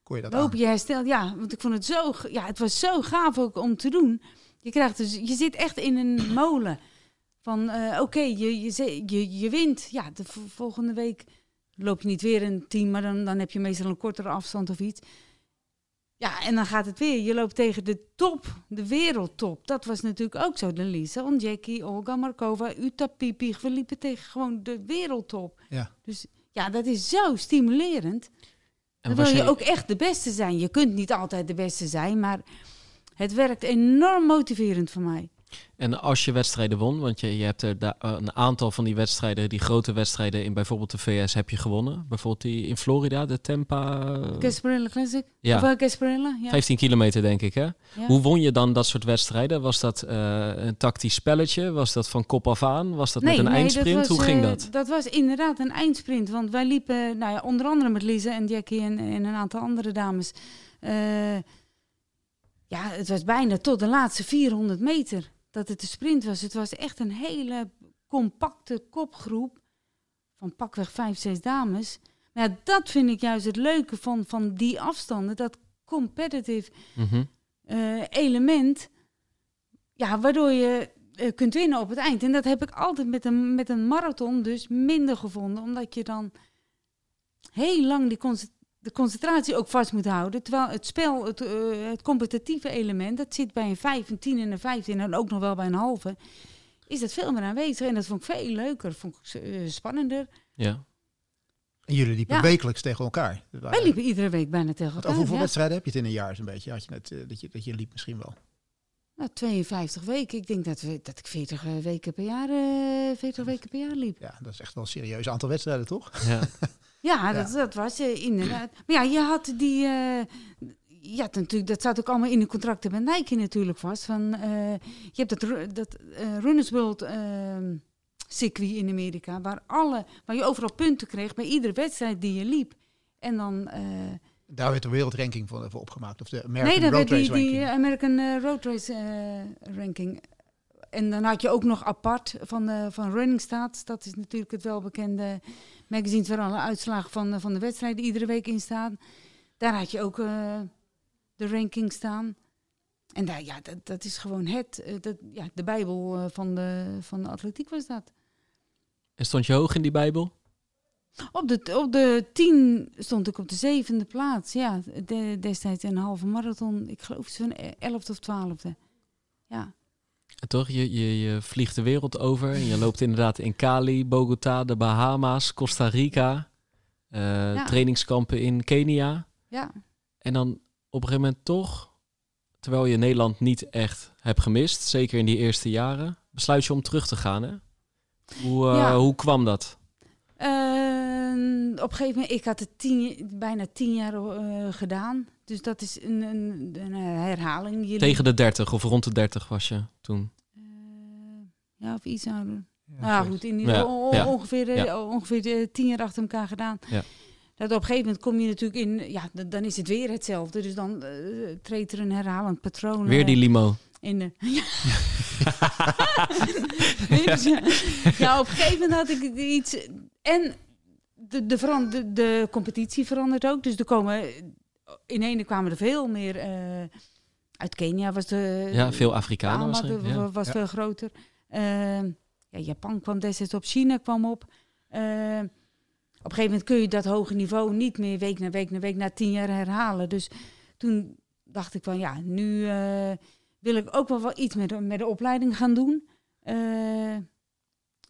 Kon je dat lopen. aan? Je herstelt, ja, want ik vond het zo, ja, het was zo gaaf ook om te doen. Je krijgt dus, je zit echt in een molen. Van, eh, oké, je, je, je, je wint. Ja, de volgende week loop je niet weer een team, maar dan, dan heb je meestal een kortere afstand of iets. Ja, en dan gaat het weer. Je loopt tegen de top, de wereldtop. Dat was natuurlijk ook zo. De Lisa, Jackie, Olga Markova, Uta Pipi. We liepen tegen gewoon de wereldtop. Ja. Dus ja, dat is zo stimulerend. En Dan wil je ook echt de beste zijn. Je kunt niet altijd de beste zijn, maar het werkt enorm motiverend voor mij. En als je wedstrijden won, want je, je hebt er eh, een aantal van die wedstrijden, die grote wedstrijden in bijvoorbeeld de VS heb je gewonnen. Bijvoorbeeld die in Florida, de Tampa. eh, Gasparilla Classic? ja, Of uh, Gasparilla? Ja. 15 kilometer denk ik hè. Ja. Hoe won je dan dat soort wedstrijden? Was dat eh, een tactisch spelletje? Was dat van kop af aan? Was dat met een eindsprint? was, Hoe ging eh, dat? Dat was inderdaad een eindsprint. Want wij liepen, nou ja, onder andere met Lisa en Jackie en, en een aantal andere dames. eh, ja, het was bijna tot de laatste 400 meter dat het de sprint was. Het was echt een hele compacte kopgroep van pakweg vijf, zes dames. Maar ja, dat vind ik juist het leuke van, van die afstanden. Dat competitive Mhm. eh, element. Ja, waardoor je eh, kunt winnen op het eind. En dat heb ik altijd met een, met een marathon dus minder gevonden. Omdat je dan heel lang die de concentratie ook vast moet houden. Terwijl het spel, het, eh, het competitieve element, dat zit bij een 5, een 10 en een 15 en ook nog wel bij een halve. Is dat veel meer aanwezig. En dat vond ik veel leuker. Vond ik eh, spannender. Ja. En jullie liepen Ja. wekelijks tegen elkaar. Wij liepen iedere week bijna tegen elkaar. over hoeveel ja. wedstrijden heb je het in een jaar zo'n beetje? Had je net, eh, dat, je, dat je liep misschien wel. Nou, 52 weken. Ik denk dat, we, dat ik 40 eh, weken per jaar, eh 40 weken per jaar liep. Ja, dat is echt wel een serieus aantal wedstrijden, toch? ja. Ja, dat, dat was eh, inderdaad. Maar ja, je had die. ja, natuurlijk, dat staat ook allemaal in de contracten met Nike natuurlijk vast. Van, eh, je hebt dat, dat Runners World ehm, circuit in Amerika, waar, alle, waar je overal punten kreeg bij iedere wedstrijd die je liep. En dan. Daar werd de wereldranking voor, voor opgemaakt. Of de American nee, dat Road werd die, Race die. American Road Race eh, ranking. En dan had je ook nog apart van, de, van Running Stats. Dat is natuurlijk het welbekende magazine waar alle uitslagen van, van de wedstrijden iedere week in staan. Daar had je ook uh, de ranking staan. En daar, ja, dat, dat is gewoon het, uh, dat, ja, de bijbel uh, van, de, van de atletiek was dat. En stond je hoog in die bijbel? Op de, op de tien stond ik op de zevende plaats. Ja, de, destijds een halve marathon. Ik geloof zo'n elfde of twaalfde. Ja. Toch, je, je, je vliegt de wereld over. En je loopt inderdaad in Cali, Bogota, de Bahama's, Costa Rica. Uh, ja. Trainingskampen in Kenia. Ja. En dan op een gegeven moment toch, terwijl je Nederland niet echt hebt gemist, zeker in die eerste jaren, besluit je om terug te gaan. Hè? Hoe, uh, ja. hoe kwam dat? Uh, op een gegeven moment, ik had het tien, bijna tien jaar uh, gedaan. Dus dat is een, een, een herhaling. Jullie... Tegen de 30 of rond de 30 was je toen? Uh, ja, of iets ouder. Ja, nou goed, in ja, ja. ongeveer, ongeveer tien jaar achter elkaar gedaan. Ja. Dat op een gegeven moment kom je natuurlijk in, ja, dan is het weer hetzelfde. Dus dan treedt er een herhalend patroon. Weer die limo. In de, ja. ja, op een gegeven moment had ik iets. En de, de, de, de competitie verandert ook. Dus er komen. In ene kwamen er veel meer. Uh, uit Kenia was de. Ja, veel Afrikanen was, er, ja. was veel groter. Uh, ja, Japan kwam destijds op, China kwam op. Uh, op een gegeven moment kun je dat hoge niveau niet meer week na week na week na tien jaar herhalen. Dus toen dacht ik van ja, nu wil ik ook wel, wel iets met met de opleiding gaan doen. Uh,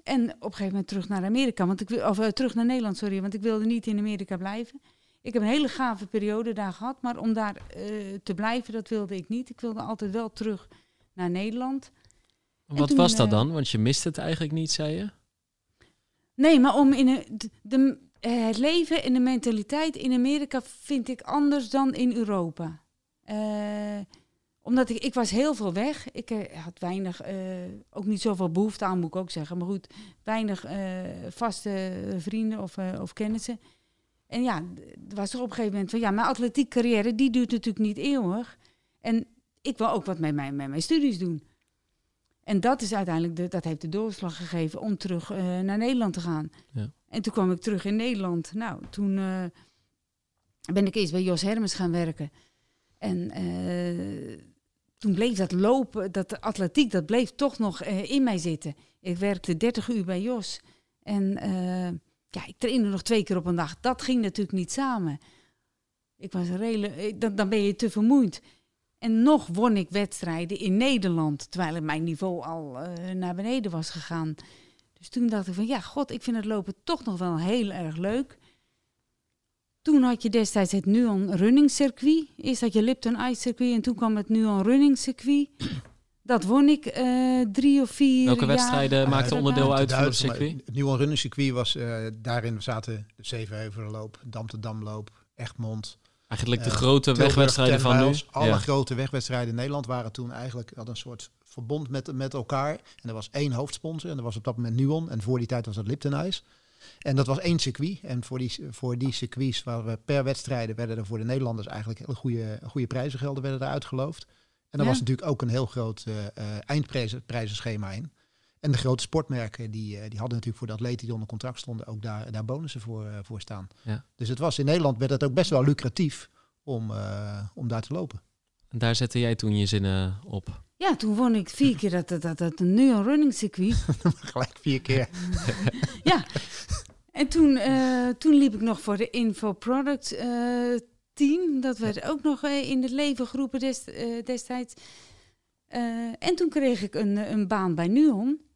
en op een gegeven moment terug naar Amerika, want ik of uh, terug naar Nederland, sorry, want ik wilde niet in Amerika blijven. Ik heb een hele gave periode daar gehad, maar om daar uh, te blijven, dat wilde ik niet. Ik wilde altijd wel terug naar Nederland. Wat toen, was dat dan? Want je miste het eigenlijk niet, zei je? Nee, maar om in een, de, de, het leven en de mentaliteit in Amerika vind ik anders dan in Europa. Uh, omdat ik, ik was heel veel weg. Ik uh, had weinig, uh, ook niet zoveel behoefte aan, moet ik ook zeggen. Maar goed, weinig vaste vrienden of, of kennissen. En ja, er was er op een gegeven moment van, ja, mijn atletiek carrière, die duurt natuurlijk niet eeuwig. En ik wil ook wat met mijn, met mijn studies doen. En dat is uiteindelijk, de, dat heeft de doorslag gegeven om terug naar Nederland te gaan. Ja. En toen kwam ik terug in Nederland. Nou, toen ben ik eerst bij Jos Hermes gaan werken. En toen bleef dat lopen, dat atletiek, dat bleef toch nog in mij zitten. Ik werkte 30 uur bij Jos. En ja, ik trainde nog twee keer op een dag. Dat ging natuurlijk niet samen. Ik was redelijk, dan, dan ben je te vermoeid. En nog won ik wedstrijden in Nederland, terwijl mijn niveau al uh, naar beneden was gegaan. Dus toen dacht ik van ja, god, ik vind het lopen toch nog wel heel erg leuk. Toen had je destijds het Nuon Running Circuit. Eerst had je Lipton Ice Circuit en toen kwam het Nuon Running Circuit. Dat won ik uh, drie of vier Welke wedstrijden uh, maakten onderdeel uit van het circuit? Het Nuon Running Circuit was, uh, daarin zaten de Zevenheuvelenloop, Dam te Damloop, Egmond. Eigenlijk de grote wegwedstrijden van nu. Alle ja. grote wegwedstrijden in Nederland waren toen eigenlijk, hadden een soort verbond met, met elkaar. En er was één hoofdsponsor en dat was op dat moment Nuon. En voor die tijd was dat Lipton Ice. En dat was één circuit. En voor die, voor die circuits waar we per wedstrijden werden er voor de Nederlanders eigenlijk hele goede, goede prijzengelden werden er uitgeloofd. En er ja. was natuurlijk ook een heel groot uh, eindprijzenschema in. En de grote sportmerken die, uh, die hadden natuurlijk voor de atleten die onder contract stonden ook daar, daar bonussen voor, uh, voor staan. Ja. Dus het was in Nederland werd het ook best wel lucratief om, om daar te lopen. En daar zette jij toen je zinnen op? Ja, toen won ik vier keer dat, dat, dat, dat een New Running circuit. Gelijk vier keer. ja, en toen, uh, toen liep ik nog voor de Info Product uh, team. Dat werd ook nog uh, in het leven geroepen des, destijds. en toen kreeg ik een, een baan bij Nuon.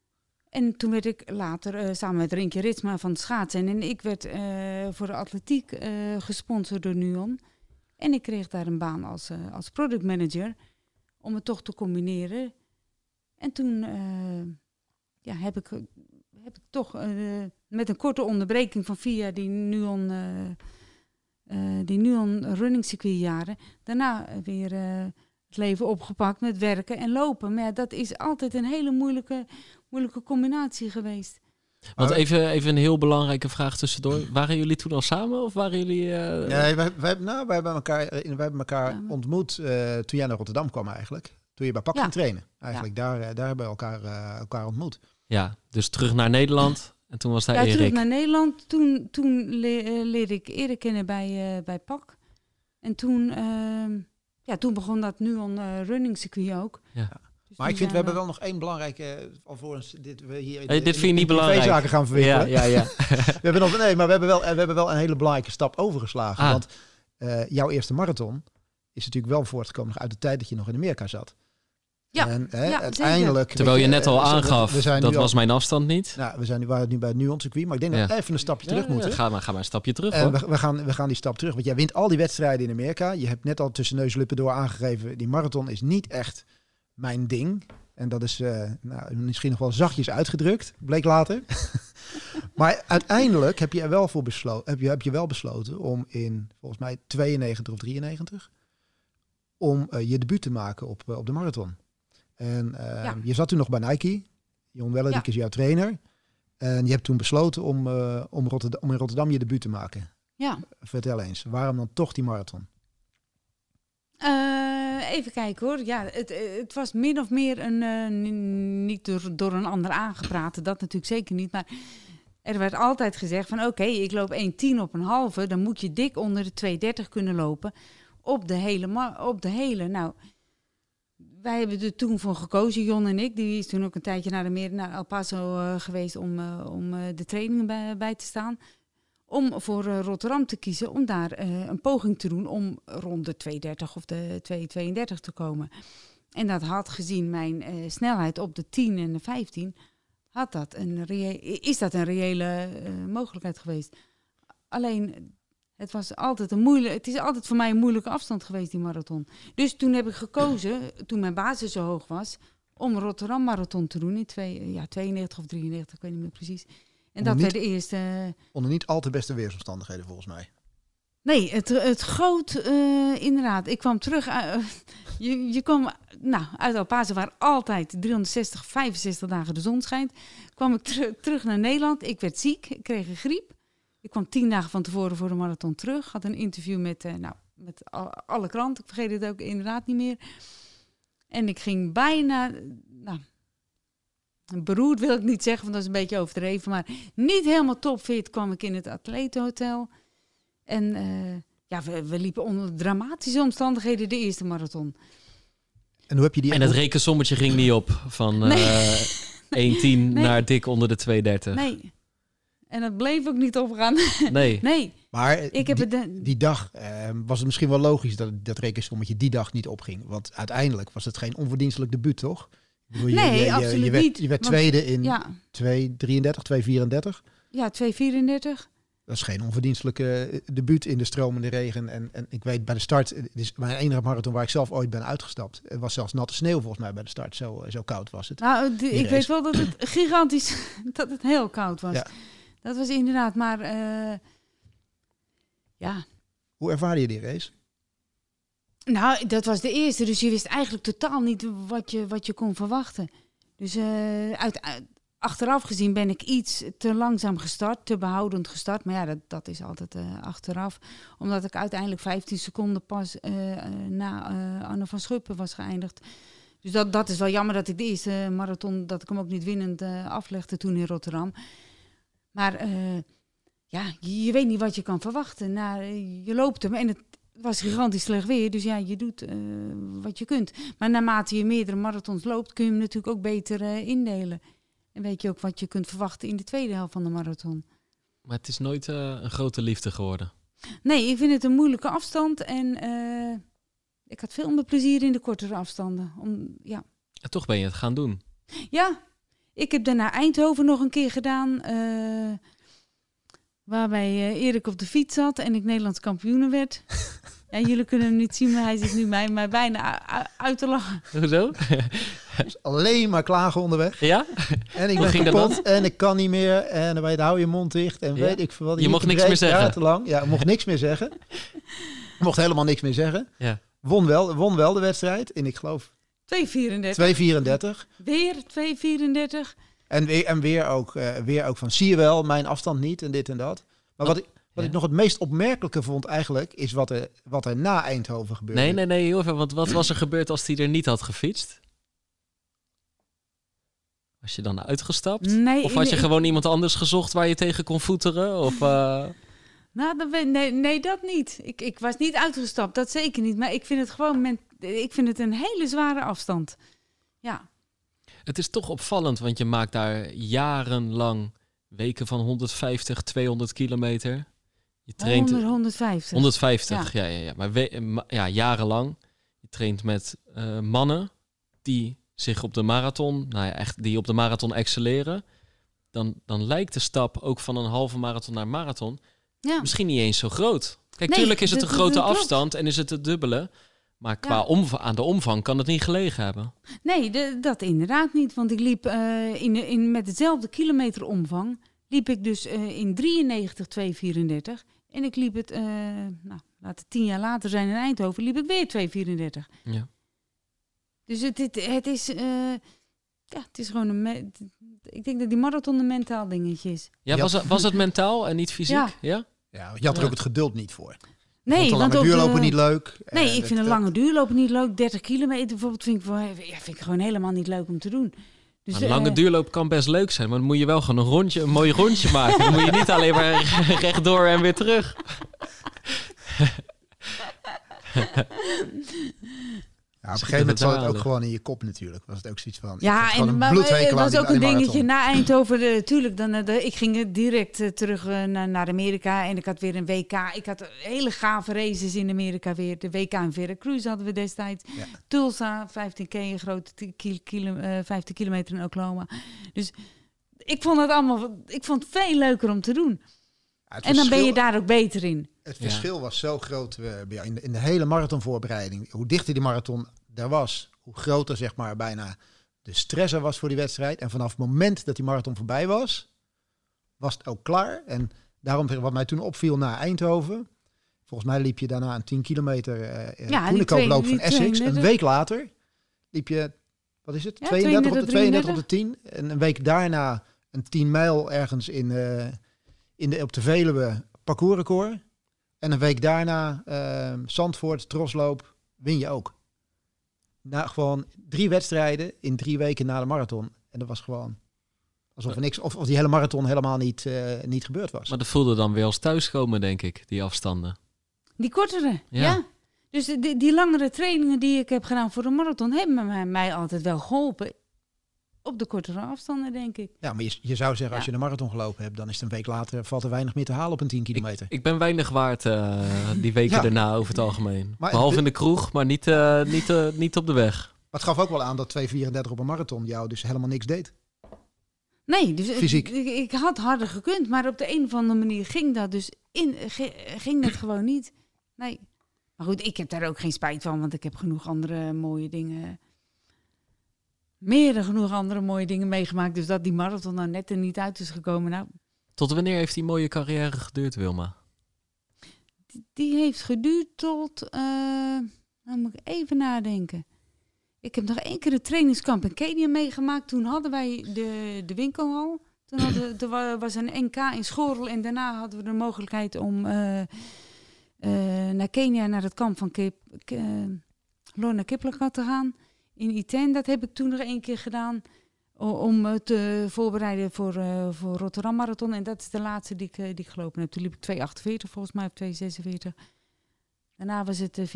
En toen werd ik later samen met Rinkje Ritsma van het schaatsen. En ik werd voor de atletiek gesponsord door Nuon. En ik kreeg daar een baan als, als product manager. Om het toch te combineren. En toen ja, heb ik heb ik toch met een korte onderbreking van vier jaar die Nuon, die Nuon running circuit jaren, daarna weer het leven opgepakt met werken en lopen. Maar dat is altijd een hele moeilijke, moeilijke combinatie geweest. Want even, even een heel belangrijke vraag tussendoor. Waren jullie toen al samen of waren jullie... Nee, wij, wij, nou, wij hebben elkaar, wij hebben elkaar ja, ontmoet toen jij naar Rotterdam kwam eigenlijk. Toen je bij Pak Ja. ging trainen. Eigenlijk daar, eh, daar hebben we elkaar, eh, elkaar ontmoet. Ja, dus terug naar Nederland. En toen was daar Ja, terug Erik. naar Nederland. Toen, toen le- eh, leerde ik Erik kennen bij, eh, bij PAK. En toen, ehm, ja, toen begon dat nu on eh, running circuit ook. Ja. Maar ik vind, we hebben wel nog één belangrijke, eh, alvorens dit we hier Hey, dit vind je niet belangrijk. zaken gaan verwikkelen. Ja, ja, ja. We hebben nog, nee, maar we hebben, wel, we hebben wel een hele belangrijke stap overgeslagen. Ah. Want eh, jouw eerste marathon is natuurlijk wel voortgekomen uit de tijd dat je nog in Amerika zat. Ja, en, hè, ja, uiteindelijk. Terwijl je net al eh, aangaf, we zijn dat al- was mijn afstand niet. Nou, we, zijn, nu- waren nu bij het Nuance circuit, maar ik denk dat we even een stapje terug Ja, moeten. Ga maar, ga maar een stapje terug En we, we, gaan, we gaan die stap terug. Want jij wint al die wedstrijden in Amerika. Je hebt net al tussen neus en lippen door aangegeven... die marathon is niet echt mijn ding. En dat is eh, nou, misschien nog wel zachtjes uitgedrukt. Bleek later. maar uiteindelijk heb je er wel voor besloten... Heb je, heb je wel besloten om in, volgens mij, 92 of 93... om eh, je debuut te maken op, eh, op de marathon. En Ja. je zat toen nog bij Nike. Jon Wellerdijk Ja. is jouw trainer. En je hebt toen besloten om, om, Rotterdam, om in Rotterdam je debuut te maken. Ja. Vertel eens, waarom dan toch die marathon? Eh, even kijken hoor. Ja, het, eh, het was min of meer een. eh, niet door, door een ander aangepraat, dat natuurlijk zeker niet. Maar er werd altijd gezegd: van oké, ik loop 1,10 op een halve. Dan moet je dik onder de 2,30 kunnen lopen. Op de hele. Op de hele. Nou, wij hebben er toen voor gekozen, Jon en ik. Die is toen ook een tijdje naar, de meer, naar El Paso geweest om, om de trainingen bij, bij te staan om voor eh, Rotterdam te kiezen, om daar eh, een poging te doen om rond de 230 of de 232 te komen. En dat had gezien mijn eh, snelheid op de 10 en de 15, had dat een is dat een reële mogelijkheid geweest. Alleen, het, was altijd een moeilijk, het is altijd voor mij een moeilijke afstand geweest, die marathon. Dus toen heb ik gekozen, toen mijn basis zo hoog was, om Rotterdam Marathon te doen in twee, ja, 92 of 93, ik weet niet meer precies. En dat werd de eerste... Onder niet al te beste weersomstandigheden volgens mij. Nee, het, het goot eh, inderdaad. Ik kwam terug. eh, je, je kwam nou, uit El Paso, waar altijd 360, 65 dagen de zon schijnt. Kwam ik teru- terug naar Nederland. Ik werd ziek. Ik kreeg een griep. Ik kwam tien dagen van tevoren voor de marathon terug. Had een interview met, eh, nou, met al- alle kranten. Ik vergeet het ook inderdaad niet meer. En ik ging bijna. Nou, beroerd wil ik niet zeggen, want dat is een beetje overdreven. Maar niet helemaal topfit kwam ik in het atletenhotel. En eh, ja, we, we liepen onder dramatische omstandigheden de eerste marathon. En hoe heb je die... En het rekensommetje ging niet op van Nee. eh 1,10 naar dik onder de 2,30. Nee. En dat bleef ook niet opgaan. Nee. Nee, maar ik heb die, het... de- die dag eh, was het misschien wel logisch dat dat rekensommetje die dag niet opging. Want uiteindelijk was het geen onverdienstelijk debuut, toch? Bedoel, Nee, je, je, absoluut je werd, niet. Je werd Want- tweede in ja, 2.33, 2.34. ja 2,34. Dat is geen onverdienstelijke eh, debuut in de stromende regen. En, en ik weet bij de start, het is mijn enige marathon waar ik zelf ooit ben uitgestapt. Het was zelfs natte sneeuw volgens mij bij de start. Zo, zo koud was het. Nou, Die ik weet wel dat het gigantisch... dat het heel koud was. Ja. Dat was inderdaad, maar... eh, ja, Hoe ervaarde je die race? Nou, dat was de eerste, dus je wist eigenlijk totaal niet wat je, wat je kon verwachten. Dus eh, uit, achteraf gezien ben ik iets te langzaam gestart, te behoudend gestart. Maar ja, dat, dat is altijd eh, achteraf. Omdat ik uiteindelijk 15 seconden pas eh, na Anne van Schuppen was geëindigd. Dus dat, dat is wel jammer dat ik de eerste marathon, dat ik hem ook niet winnend aflegde toen in Rotterdam. Maar ja, je, weet niet wat je kan verwachten. Nou, je loopt hem en het was gigantisch slecht weer. Dus ja, je doet eh, wat je kunt. Maar naarmate je meerdere marathons loopt, kun je hem natuurlijk ook beter eh, indelen. En weet je ook wat je kunt verwachten in de tweede helft van de marathon. Maar het is nooit eh, een grote liefde geworden. Nee, ik vind het een moeilijke afstand. En ik had veel meer plezier in de kortere afstanden. Om, ja. En toch ben je het gaan doen. ja, ik heb daarna Eindhoven nog een keer gedaan. Waarbij eh, Erik op de fiets zat en ik Nederlands kampioen werd. ja, jullie kunnen hem niet zien, maar hij zit nu mij, mij bijna uit te lachen. Hoezo? Dus alleen maar klagen onderweg. ja? En ik Hoe ben ging dat kapot en ik kan niet meer. En dan je, hou je mond dicht. En Ja. weet ik veel wat. Je mocht niks meer zeggen. Ja, te lang. Ja, ik mocht niks meer zeggen. Ik mocht helemaal niks meer zeggen. Ja. Won wel, won wel de wedstrijd. In, ik geloof, 2,34. 2,34. Weer 2,34. En weer, en weer, ook, eh, weer ook van, zie je wel, mijn afstand niet en dit en dat. Maar wat ik, wat ik nog het meest opmerkelijke vond eigenlijk, is wat er, wat er na Eindhoven gebeurde. Nee, nee, nee, heel even. Want wat was er gebeurd als hij er niet had gefietst? Was je dan uitgestapt? Nee, of had je gewoon iemand anders gezocht waar je tegen kon voeteren? Of, eh, Nou, dat nee, nee, dat niet. Ik, ik was niet uitgestapt, dat zeker niet. Maar ik vind het gewoon men, ik vind het een hele zware afstand. Ja, Het is toch opvallend, want je maakt daar jarenlang weken van 150, 200 kilometer. Je traint 100, 150. 150, ja, ja, ja. Maar we- ja, jarenlang. Je traint met eh, mannen die zich op de marathon, nou ja, echt die op de marathon excelleren. Dan, dan lijkt de stap ook van een halve marathon naar marathon Ja. misschien niet eens zo groot. Kijk, Nee, tuurlijk is het een grote afstand en is het het dubbele. Maar qua Ja. aan de omvang kan het niet gelegen hebben. Nee, de- dat inderdaad niet. Want ik liep eh, in, in, met hetzelfde kilometeromvang, liep ik dus eh, in 93, 234. En ik liep het, eh, nou, laat het tien jaar later zijn in Eindhoven, liep ik weer 234. Ja. Dus het, het, het is, eh, ja, het is gewoon een, ik denk dat die marathon een mentaal dingetje is. Ja, was, het, was het mentaal en niet fysiek? Ja. Ja? Ja, je had er ook het geduld niet voor. Nee, de want lange de- duurlopen niet leuk. Nee, Eh, ik vind een dat- lange duurlopen niet leuk. 30 kilometer bijvoorbeeld vind ik, wel, ja, vind ik gewoon helemaal niet leuk om te doen. Dus, een lange eh, duurloop kan best leuk zijn, maar dan moet je wel gewoon een rondje, een mooi rondje maken. Dan moet je niet alleen maar rechtdoor en weer terug. Ja, op een gegeven moment zat het ook gewoon in je kop natuurlijk. Was het ook zoiets van. ik Ja, en maar, het aan was ook een dingetje na Eindhoven. eh, tuurlijk, dan, eh, de- ik ging direct eh, terug eh, naar, naar Amerika en ik had weer een WK. Ik had hele gave races in Amerika weer. De WK in Veracruz hadden we destijds. Ja. Tulsa, 15k, een grote ti- kil- kilo, eh, 15 kilometer in Oklahoma. Dus ik vond het allemaal, ik vond het veel leuker om te doen. En dan ben je daar ook beter in. Het Ja. verschil was zo groot eh, in, de, in de hele marathonvoorbereiding. Hoe dichter die marathon daar was, hoe groter zeg maar bijna de stress er was voor die wedstrijd. En vanaf het moment dat die marathon voorbij was, was het ook klaar. En daarom wat mij toen opviel na Eindhoven. Volgens mij liep je daarna een 10 kilometer uh, Ja, van Essex. Een 32. week later liep je, wat is het? Ja, 32 op de 32, 32 op de 10. En een week daarna een 10 mijl ergens in, eh, in de, op de Veluwe parcoursrecord. En een week daarna eh, Zandvoort, Trosloop, win je ook. Na gewoon drie wedstrijden in drie weken na de marathon. En dat was gewoon alsof er niks, of, of die hele marathon helemaal niet, eh, niet gebeurd was. Maar dat voelde dan weer als thuiskomen, denk ik, die afstanden. Die kortere, Ja. ja. Dus die, die langere trainingen die ik heb gedaan voor de marathon... hebben mij, mij altijd wel geholpen. Op de kortere afstanden, denk ik. Ja, maar je, je zou zeggen, als Ja. je een marathon gelopen hebt, dan is het een week later, valt er weinig meer te halen op een 10 kilometer. Ik ben weinig waard eh, die weken Ja. daarna over het algemeen. Maar Behalve de- in de kroeg, maar niet, eh, niet, eh, niet op de weg. Maar het gaf ook wel aan dat 2,34 op een marathon jou dus helemaal niks deed. Nee, dus ik- Fysiek. Ik, ik had harder gekund, maar op de een of andere manier ging dat dus in, gi- ging dat gewoon niet. Nee. Maar goed, ik heb daar ook geen spijt van, want ik heb genoeg andere mooie dingen. Meer dan genoeg andere mooie dingen meegemaakt. Dus dat die marathon nou net er niet uit is gekomen. Nou, Tot wanneer heeft die mooie carrière geduurd, Wilma? die, die heeft geduurd tot. nou moet ik even nadenken. Ik heb nog één keer een trainingskamp in Kenia meegemaakt. Toen hadden wij de, de winkelhal. Toen hadden, er wa- was een NK in Schorel. En daarna hadden we de mogelijkheid om eh, eh, naar Kenia, naar het kamp van Kip, Lorna Kiplagat te gaan. In Iten, dat heb ik toen nog één keer gedaan. Om eh, te voorbereiden voor, eh, voor Rotterdam Marathon. En dat is de laatste die ik, eh, die ik gelopen heb. Toen liep ik 2,48 volgens mij, of 2,46. Daarna was het eh,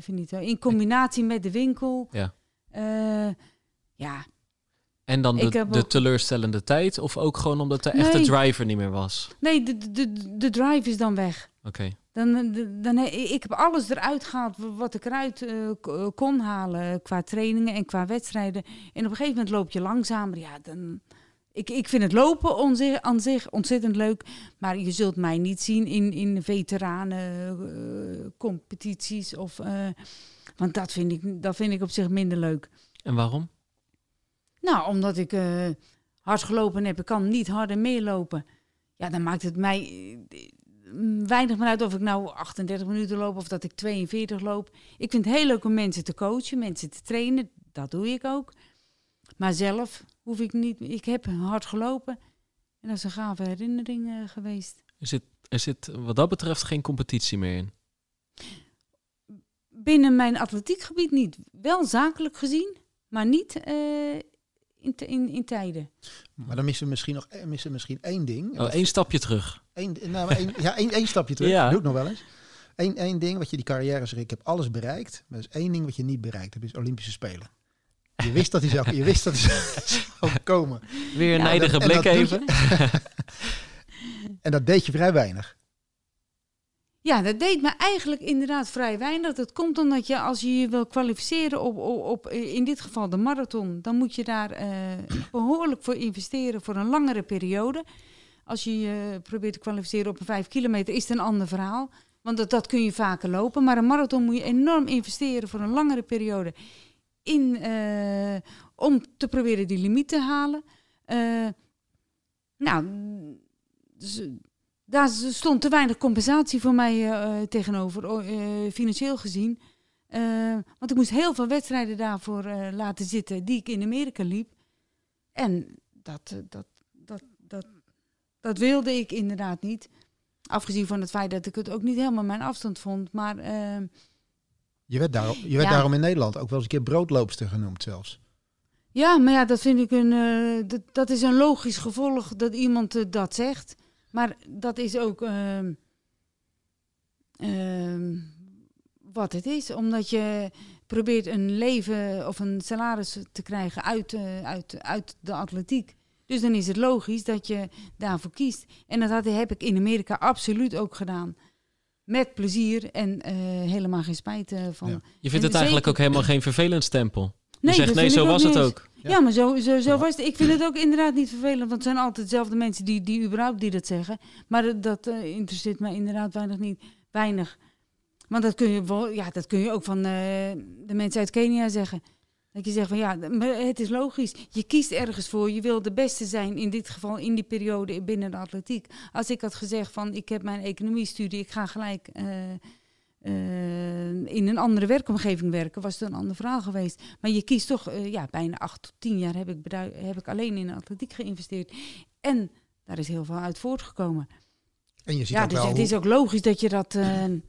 finito. In combinatie met de winkel. Ja. Ja, En dan de, heb de ook- teleurstellende tijd? Of ook gewoon omdat de echte driver niet meer was? nee, de, de, de, de drive is dan weg. Oké. Dan, de- dan, ik heb alles eruit gehaald wa- wat ik eruit eh, eh, kon halen qua trainingen en qua wedstrijden. En op een gegeven moment loop je langzamer. Ja, dan, ik, ik vind het lopen aan zich ontzettend leuk. Maar je zult mij niet zien in, in veteranen eh, competities. Of, eh, want dat vind, ik, dat vind ik op zich minder leuk. En waarom? Nou, omdat ik eh, hard gelopen heb, ik kan niet harder meer lopen. Ja, dan maakt het mij eh, weinig meer uit of ik nou 38 minuten loop of dat ik 42 loop. Ik vind het heel leuk om mensen te coachen, mensen te trainen. Dat doe ik ook. Maar zelf hoef ik niet. Ik heb hard gelopen en dat is een gave herinnering eh, geweest. Is het er zit wat dat betreft geen competitie meer in. Binnen mijn atletiekgebied niet. Wel zakelijk gezien, maar niet uh, in, in, in tijden. Maar dan missen we misschien nog missen we misschien één ding. Oh, één stapje terug. Eén, nou, één, ja, één, één stapje terug. ja. doe ik nog wel eens. Eén, één ding wat je die carrière zegt, ik heb alles bereikt. Maar er is één ding wat je niet bereikt hebt, is Olympische Spelen. Je wist dat hij zou, je wist dat hij zou komen. Weer een ja, nijdige blik even. en dat deed je vrij weinig. Ja, dat deed me eigenlijk inderdaad vrij weinig. Dat komt omdat je als je je wil kwalificeren op, op, op in dit geval de marathon, dan moet je daar uh, behoorlijk voor investeren voor een langere periode. Als je je probeert te kwalificeren op een vijf kilometer, is het een ander verhaal. Want dat, dat kun je vaker lopen. Maar een marathon moet je enorm investeren voor een langere periode. In, uh, om te proberen die limiet te halen. Uh, nou, dus, daar stond te weinig compensatie voor mij uh, tegenover, financieel gezien. want ik moest heel veel wedstrijden daarvoor laten zitten die ik in Amerika liep. En dat, dat, dat, dat, dat wilde ik inderdaad niet. Afgezien van het feit dat ik het ook niet helemaal mijn afstand vond. Maar, uh, je werd, daarom, je werd daarom in Nederland ook wel eens een keer broodloopster genoemd zelfs. Ja, maar ja, dat vind ik een. Dat, dat, is een logisch gevolg dat iemand dat zegt. Maar dat is ook ehm, ehm, wat het is. Omdat je probeert een leven of een salaris te krijgen uit, uh, uit, uit de atletiek. Dus dan is het logisch dat je daarvoor kiest. En dat had, heb ik in Amerika absoluut ook gedaan. Met plezier en uh, helemaal geen spijt uh, van. Ja. Je vindt het eigenlijk ook helemaal geen vervelend stempel. Nee, je zegt nee, zo was het ook. Ja, ja maar zo, zo, zo was het. Ik vind het ook inderdaad niet vervelend, want het zijn altijd dezelfde mensen die, die überhaupt die dat zeggen. Maar dat, uh, interesseert mij inderdaad weinig niet. Weinig. Want dat kun je, ja, dat kun je ook van de mensen uit Kenia zeggen. Dat je zegt van ja, het is logisch. Je kiest ergens voor. Je wil de beste zijn, in dit geval in die periode binnen de atletiek. Als ik had gezegd van ik heb mijn economiestudie, ik ga gelijk uh, uh, in een andere werkomgeving werken, was het een ander verhaal geweest. Maar je kiest toch, uh, ja, bijna acht tot tien jaar heb ik, heb ik alleen in de atletiek geïnvesteerd. En daar is heel veel uit voortgekomen. En je ziet ja, dus wel het is ook logisch dat je dat. en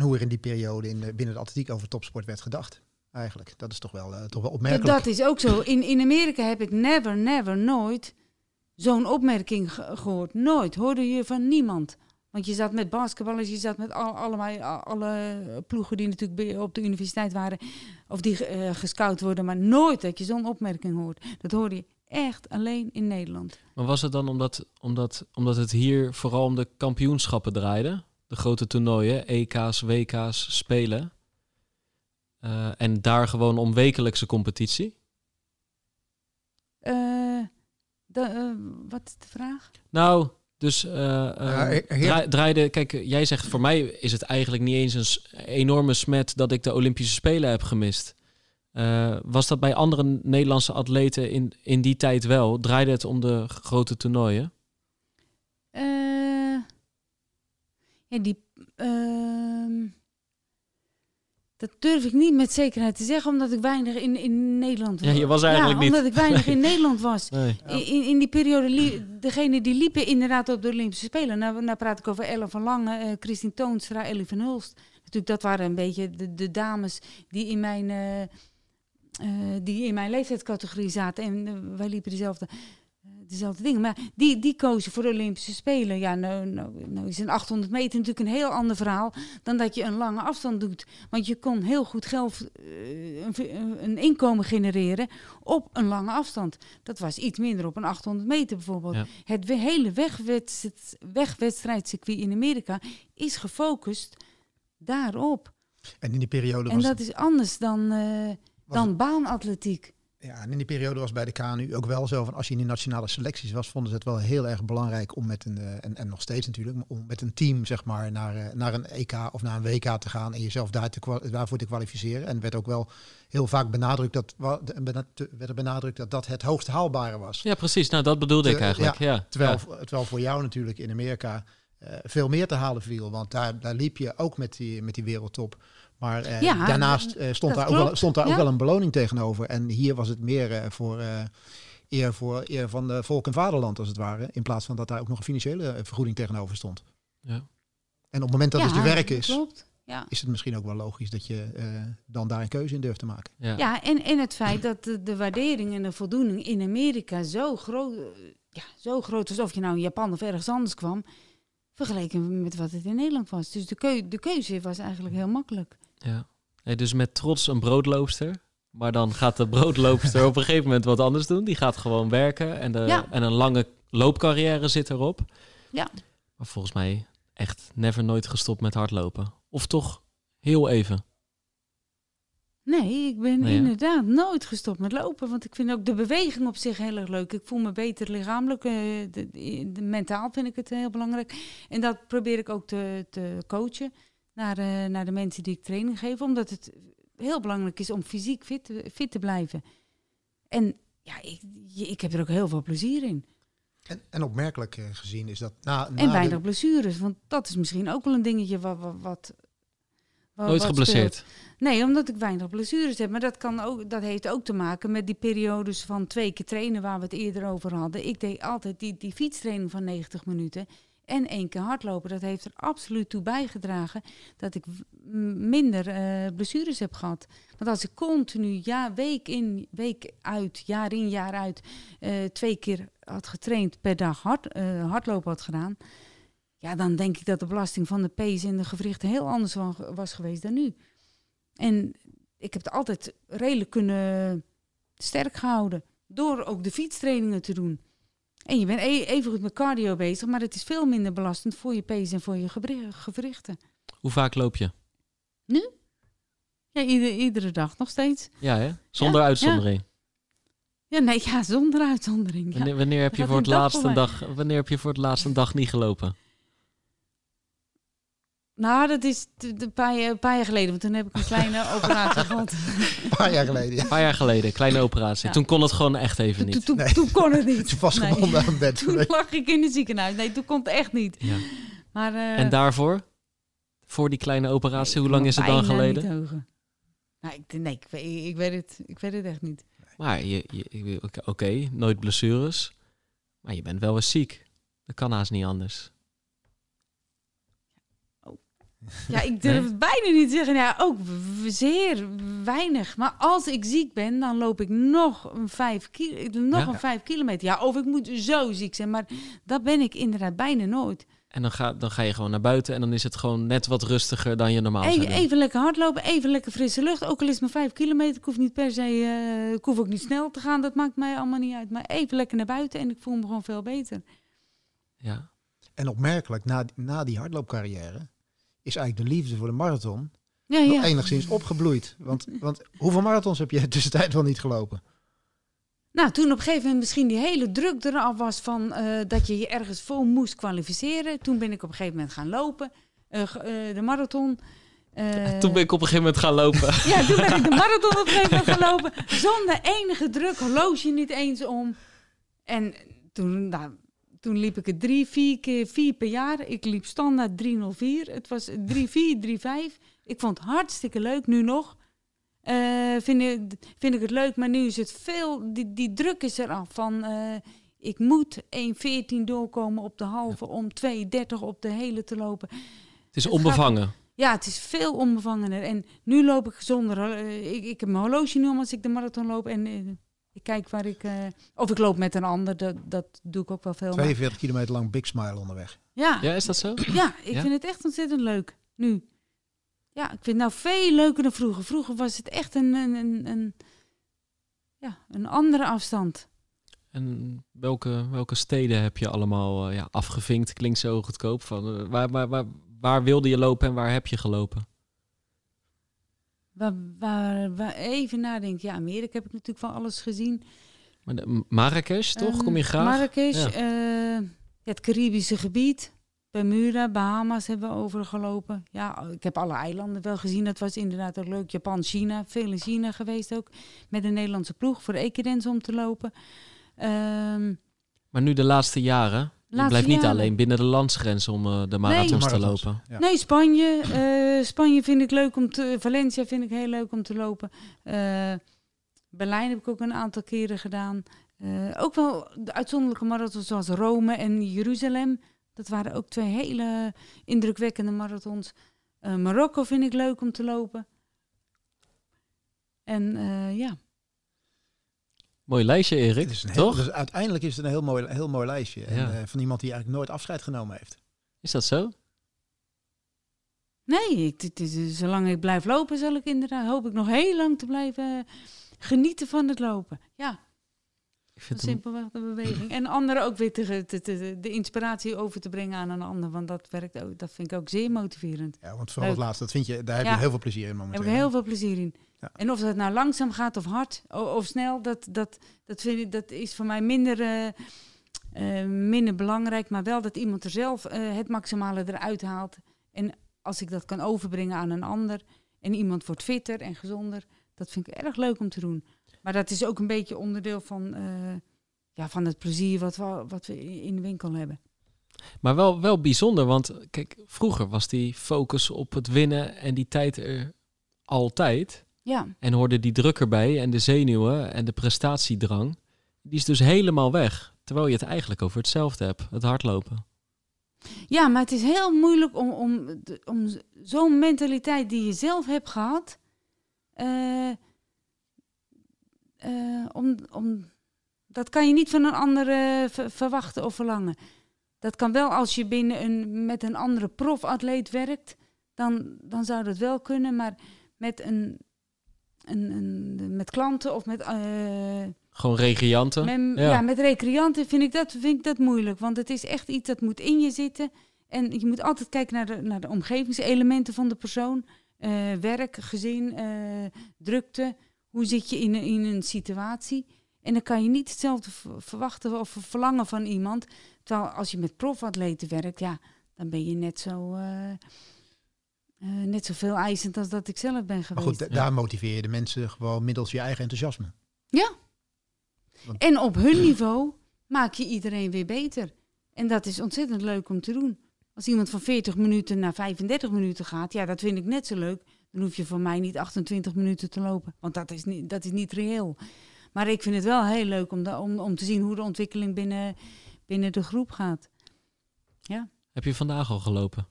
hoe er in die periode in, binnen de atletiek over topsport werd gedacht eigenlijk. Dat is toch wel, uh, toch wel opmerkelijk. Dat is ook zo. In, in Amerika heb ik never, never, nooit zo'n opmerking gehoord. Nooit. Hoorde je van niemand. Want je zat met basketballers, je zat met al, allemaal, alle ploegen die natuurlijk op de universiteit waren. Of die uh, gescout worden. Maar nooit dat je zo'n opmerking hoort. Dat hoorde je echt alleen in Nederland. Maar was het dan omdat, omdat, omdat het hier vooral om de kampioenschappen draaide? De grote toernooien, EK's, WK's, Spelen? Uh, en daar gewoon om wekelijkse competitie? Uh, de, wat is de vraag? Nou, dus ja, draaide, kijk, jij zegt voor mij is het eigenlijk niet eens een enorme smet dat ik de Olympische Spelen heb gemist. was dat bij andere Nederlandse atleten in, in die tijd wel? Draaide het om de grote toernooien? ja, die. Dat durf ik niet met zekerheid te zeggen, omdat ik weinig in, in Nederland was. Ja, je was eigenlijk ja, niet. omdat ik weinig in Nederland was. In, in die periode, degene die liepen inderdaad op de Olympische Spelen. Nou, nou praat ik over Ellen van Lange, uh, Christine Toonstra, Ellie van Hulst. Natuurlijk, dat waren een beetje de, de dames die in mijn... Uh, uh, die in mijn leeftijdscategorie zaten. En wij liepen dezelfde dezelfde dingen. Maar die, die kozen voor de Olympische Spelen. Ja, nou, nou, nou is een 800 meter natuurlijk een heel ander verhaal dan dat je een lange afstand doet. Want je kon heel goed geld, uh, een, een, inkomen genereren op een lange afstand. Dat was iets minder op een 800 meter bijvoorbeeld. Het hele wegwedstrijd, wegwedstrijdcircuit in Amerika is gefocust daarop. En in die periode En dat is anders dan, uh, dan baanatletiek. Ja, en in die periode was bij de KNU ook wel zo van als je in de nationale selecties was, vonden ze het wel heel erg belangrijk om met een, uh, en, en nog steeds natuurlijk, om met een team zeg maar naar, uh, naar een EK of naar een WK te gaan en jezelf daar te, daarvoor te kwalificeren. En werd ook wel heel vaak benadrukt dat, werd er benadrukt dat dat het hoogst haalbare was. Ja, precies. Nou, dat bedoelde ik eigenlijk. Ja, Terwijl, ja. terwijl voor jou natuurlijk in Amerika uh, veel meer te halen viel, want daar, daar liep je ook met die, met die wereldtop. Maar eh, ja, daarnaast eh, stond, daar ook wel, stond daar ook wel een beloning tegenover. En hier was het meer uh, voor eer, voor eer van de volk en vaderland, als het ware. In plaats van dat daar ook nog een financiële vergoeding tegenover stond. Ja. En op het moment dat het je werk is, Klopt. Ja. is het misschien ook wel logisch dat je eh, dan daar een keuze in durft te maken. Ja. Ja, en, en het feit dat de, de waardering en de voldoening in Amerika zo groot, eh, ja, zo groot was, of je nou in Japan of ergens anders kwam, vergeleken met wat het in Nederland was. Dus de, keu de keuze was eigenlijk heel makkelijk. Ja. Hey, dus met trots een broodloopster. Maar dan gaat de broodloopster op een gegeven moment wat anders doen. Die gaat gewoon werken en, de, Ja. en een lange loopcarrière zit erop. Ja. Maar volgens mij echt never nooit gestopt met hardlopen. Of toch heel even. Nee, ik ben Nee, inderdaad nooit gestopt met lopen. Want ik vind ook de beweging op zich heel erg leuk. Ik voel me beter lichamelijk. eh, de, de- de- mentaal vind ik het heel belangrijk. En dat probeer ik ook te, te coachen naar, eh, naar de mensen die ik training geef. Omdat het heel belangrijk is om fysiek fit, te- fit te blijven. En ja, ik, ik heb er ook heel veel plezier in. En, en opmerkelijk eh, gezien is dat na, na En de- weinig blessures. Want dat is misschien ook wel een dingetje wat... wat, wat wat- Nooit wat geblesseerd. speelt. Nee, omdat ik weinig blessures heb. Maar dat, kan ook, dat heeft ook te maken met die periodes van twee keer trainen waar we het eerder over hadden. Ik deed altijd die, die fietstraining van 90 minuten en één keer hardlopen. Dat heeft er absoluut toe bijgedragen dat ik minder eh, blessures heb gehad. Want als ik continu, ja, week in, week uit, jaar in, jaar uit, eh, twee keer had getraind per dag hard, eh, hardlopen had gedaan. Ja, dan denk ik dat de belasting van de pees en de gewrichten heel anders wa- was geweest dan nu. En ik heb het altijd redelijk kunnen sterk gehouden. Door ook de fietstrainingen te doen. En je bent e- even goed met cardio bezig, maar het is veel minder belastend voor je pees en voor je gewrichten. Hoe vaak loop je? Ja, ieder- iedere dag nog steeds. Ja, hè? Zonder Ja, uitzondering. Ja, nee, ja, zonder uitzondering. Ja. Wanneer, wanneer, heb je voor het een dag laatst een dag, wanneer heb je voor het laatst een dag niet gelopen? Nou, dat is een paar, jaar- een paar jaar geleden, want toen heb ik een kleine operatie gehad. een paar jaar geleden. Ja. Een paar jaar geleden, kleine operatie. Ja. Toen kon het gewoon echt even Toen, niet. toen, Nee. toen kon het niet. is vastgebonden Nee. aan bed. Toen lag ik in het ziekenhuis. Nee, toen kon het echt niet. Ja. Maar, eh, En daarvoor? Voor die kleine operatie, nee, hoe ik lang is het dan geleden? niet. Nou, ik, nee, ik, weet- ik, weet het, ik weet het echt niet. Maar je, je, oké, nooit blessures. Maar je bent wel eens ziek. Dat kan haast niet anders. Ja, ik durf Nee? het bijna niet te zeggen. Ja, ook zeer weinig. Maar als ik ziek ben, dan loop ik nog een vijf, ki nog Ja. een vijf kilometer. Ja, of ik moet zo ziek zijn. Maar dat ben ik inderdaad bijna nooit. En dan ga, dan ga je gewoon naar buiten en dan is het gewoon net wat rustiger dan je normaal zou Even, doen. even lekker hardlopen, even lekker frisse lucht. Ook al is het maar vijf kilometer. Ik hoef niet per se, eh, ik hoef ook niet snel te gaan. Dat maakt mij allemaal niet uit. Maar even lekker naar buiten en ik voel me gewoon veel beter. Ja. En opmerkelijk, na, na die hardloopcarrière is eigenlijk de liefde voor de marathon Ja, nog ja. enigszins opgebloeid. Want, want hoeveel marathons heb je tussentijd wel niet gelopen? Nou, toen op een gegeven moment misschien die hele druk eraf was van eh, dat je je ergens voor moest kwalificeren. Toen ben ik op een gegeven moment gaan lopen, eh, eh, de marathon. Eh, Toen ben ik op een gegeven moment gaan lopen. Ja, toen ben ik de marathon op een gegeven moment gaan lopen. Zonder enige druk, horloge niet eens om. En toen, nou, toen liep ik het drie, vier keer, vier per jaar. Ik liep standaard 304. Het was 34, 35. Ik vond het hartstikke leuk, nu nog. Eh, vind, ik, vind ik het leuk, maar nu is het veel... Die, die druk is eraf van... eh, ik moet 1.14 doorkomen op de halve om 2.30 op de hele te lopen. Het is Het onbevangen. Ja, het is veel onbevangener. En nu loop ik zonder... eh, ik, ik heb mijn horloge nu om als ik de marathon loop. En ik kijk waar ik... eh, of ik loop met een ander, dat, dat doe ik ook wel veel. maar- 42 kilometer lang Big Smile onderweg. ja, Ja, is dat zo? ja, ik Ja? vind het echt ontzettend leuk. Nu. Ja, ik vind het nou veel leuker dan vroeger. Vroeger was het echt een, een, een, een, ja, een andere afstand. En welke, welke steden heb je allemaal eh, ja, afgevinkt? Klinkt zo goedkoop. Van, eh, waar, waar, waar, waar wilde je lopen en waar heb je gelopen? Waar, waar, waar even nadenken. Ja, Amerika heb ik natuurlijk van alles gezien. Maar de- Marrakesh, toch? Ehm, Kom je graag? Marrakesh, Ja. eh, het Caribische gebied. Bermuda, Bahamas hebben we overgelopen. Ja, ik heb alle eilanden wel gezien. Dat was inderdaad ook leuk. Japan, China. Veel in China geweest ook. Met een Nederlandse ploeg voor de Equidens om te lopen. Ehm, Maar nu de laatste jaren. je Laatste blijft niet jaren. alleen binnen de landsgrens om eh, de marathons te lopen. Ja. Nee, Spanje. Eh, Spanje vind ik leuk om te... Valencia vind ik heel leuk om te lopen. Eh, Berlijn heb ik ook een aantal keren gedaan. Eh, ook wel de uitzonderlijke marathons zoals Rome en Jeruzalem. Dat waren ook twee hele indrukwekkende marathons. Uh, Marokko vind ik leuk om te lopen. En uh, ja. Mooi lijstje, Erik. Is toch? dus uiteindelijk is het een heel mooi, heel mooi lijstje. En, uh, van iemand die eigenlijk nooit afscheid genomen heeft. Is dat zo? Nee, ik, het is, zolang ik blijf lopen, zal ik inderdaad hoop ik nog heel lang te blijven genieten van het lopen. Ja. Ik vind simpelweg de beweging. En anderen ook weer te, te, te, de inspiratie over te brengen aan een ander. Want dat werkt ook, dat vind ik ook zeer motiverend. Ja, want vooral het laatste, dat vind je, daar heb je heel veel plezier in momenteel. Daar heb ik heel veel plezier in. Ja. En of dat nou langzaam gaat of hard of, of, snel, dat, dat, dat, vind ik, dat is voor mij minder, uh, uh, minder belangrijk. Maar wel dat iemand er zelf uh, het maximale eruit haalt. En als ik dat kan overbrengen aan een ander en iemand wordt fitter en gezonder, dat vind ik erg leuk om te doen. Maar dat is ook een beetje onderdeel van, uh, ja, van het plezier wat we, wat we in de winkel hebben. Maar wel, wel bijzonder, want kijk, vroeger was die focus op het winnen en die tijd er altijd. Ja. En hoorde die druk erbij en de zenuwen en de prestatiedrang. Die is dus helemaal weg. Terwijl je het eigenlijk over hetzelfde hebt, het hardlopen. Ja, maar het is heel moeilijk om, om, om zo'n mentaliteit die je zelf hebt gehad, uh, uh, om, om, dat kan je niet van een andere verwachten of verlangen. Dat kan wel als je binnen een, met een andere profatleet werkt, dan, dan zou dat wel kunnen, maar met, een, een, een met klanten of met. Uh, gewoon recreanten? Met, ja. ja. met recreanten vind ik, dat, vind ik dat moeilijk. Want het is echt iets dat moet in je zitten. En je moet altijd kijken naar de, naar de omgevingselementen van de persoon. Uh, werk, gezin, uh, drukte. Hoe zit je in, in een situatie? En dan kan je niet hetzelfde verwachten of verlangen van iemand. Terwijl als je met profatleten werkt, ja, dan ben je net zo... Uh, net zoveel eisend als dat ik zelf ben geweest. Maar goed, daar motiveer je de mensen gewoon middels je eigen enthousiasme. Ja, en op hun niveau maak je iedereen weer beter. En dat is ontzettend leuk om te doen. Als iemand van 40 minuten naar 35 minuten gaat, ja, dat vind ik net zo leuk. Dan hoef je voor mij niet 28 minuten te lopen, want dat is niet, dat is niet reëel. Maar ik vind het wel heel leuk om, om, om te zien hoe de ontwikkeling binnen, binnen de groep gaat. Ja. Heb je vandaag al gelopen?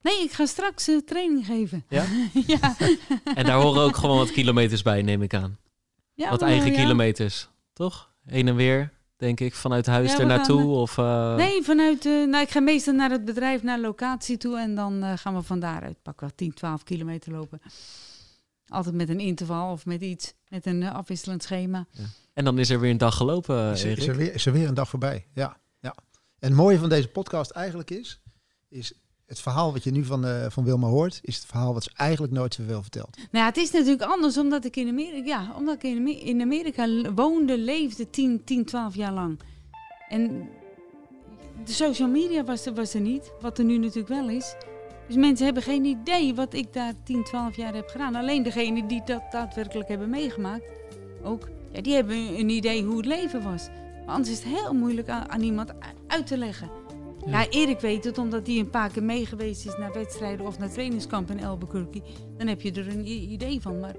Nee, ik ga straks uh, training geven. Ja? ja. En daar horen ook gewoon wat kilometers bij, neem ik aan. Ja, wat eigen ja. kilometers. Toch? Heen en weer, denk ik, vanuit huis ja, er naartoe? Gaan, of, uh... Nee, vanuit. Uh, nou, ik ga meestal naar het bedrijf, naar locatie toe. En dan uh, gaan we van daaruit pakken we 10, 12 kilometer lopen. Altijd met een interval of met iets, met een afwisselend schema. Ja. En dan is er weer een dag gelopen. Is er, is er, weer, is er weer een dag voorbij? Ja. ja. En het mooie van deze podcast eigenlijk is, is het verhaal wat je nu van, uh, van Wilma hoort, is het verhaal wat ze eigenlijk nooit zoveel vertelt. Nou het is natuurlijk anders omdat ik in Amerika, ja, omdat ik in Amerika woonde, leefde 10, 10, 12 jaar lang. En de social media was er, was er niet, wat er nu natuurlijk wel is. Dus mensen hebben geen idee wat ik daar 10, 12 jaar heb gedaan. Alleen degenen die dat daadwerkelijk hebben meegemaakt, ook, ja, die hebben een idee hoe het leven was. Maar anders is het heel moeilijk aan iemand uit te leggen. Ja. Erik weet het, omdat hij een paar keer meegeweest is naar wedstrijden of naar trainingskamp in Albuquerque. Dan heb je er een idee van. Maar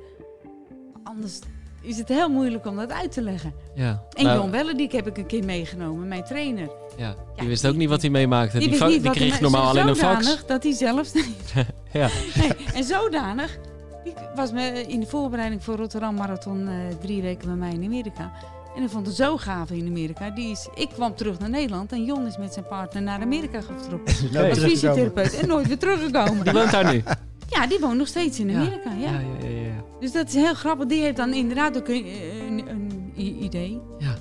anders is het heel moeilijk om dat uit te leggen. Ja. En nou, Jon Wellediek heb ik een keer meegenomen, mijn trainer. Ja, die wist ook niet wat hij meemaakte. Die, die, die kreeg normaal alleen een fax. dat hij zelf... ja. Nee, en zodanig... Ik was me in de voorbereiding voor Rotterdam Marathon uh, drie weken bij mij in Amerika. En ik vond het zo gaaf in Amerika. Die is, ik kwam terug naar Nederland en Jon is met zijn partner naar Amerika getrokken. Nee, als fysiotherapeut en nooit weer teruggekomen. Die woont daar nu? Ja, die woont nog steeds in Amerika. Ja. Ja. Ja, ja, ja, Dus dat is heel grappig. Die heeft dan inderdaad ook een, een, een idee. Ja.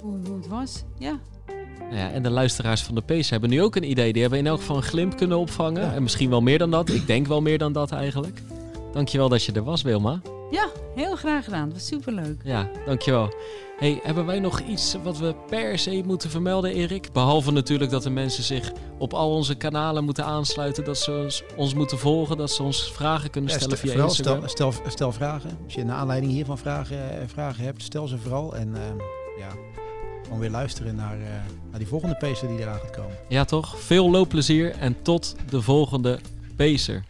Hoe, hoe het was. Ja. Nou ja, en de luisteraars van de Pace hebben nu ook een idee. Die hebben in elk geval een glimp kunnen opvangen. En misschien wel meer dan dat. Ik denk wel meer dan dat eigenlijk. Dankjewel dat je er was, Wilma. Ja, heel graag gedaan. Het was superleuk. Ja, dankjewel. Hey, hebben wij nog iets wat we per se moeten vermelden, Erik? Behalve natuurlijk dat de mensen zich op al onze kanalen moeten aansluiten, dat ze ons, ons moeten volgen, dat ze ons vragen kunnen stellen ja, stel, via Instagram. Stel, stel, stel, vragen. Als je naar aanleiding hiervan vragen, vragen hebt, stel ze vooral. En uh, ja, gewoon weer luisteren naar, uh, naar die volgende pacer die eraan gaat komen. Ja, toch? Veel loopplezier en tot de volgende pacer.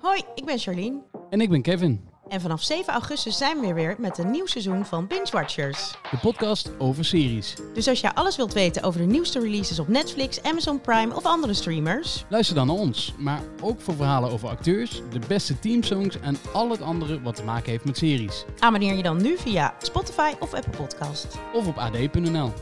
Hoi, ik ben Charlene. En ik ben Kevin. En vanaf 7 augustus zijn we weer met een nieuw seizoen van Binge Watchers. De podcast over series. Dus als jij alles wilt weten over de nieuwste releases op Netflix, Amazon Prime of andere streamers, Luister dan naar ons, maar ook voor verhalen over acteurs, de beste teamsongs en al het andere wat te maken heeft met series. abonneer je dan nu via Spotify of Apple Podcast. Of op ad.nl.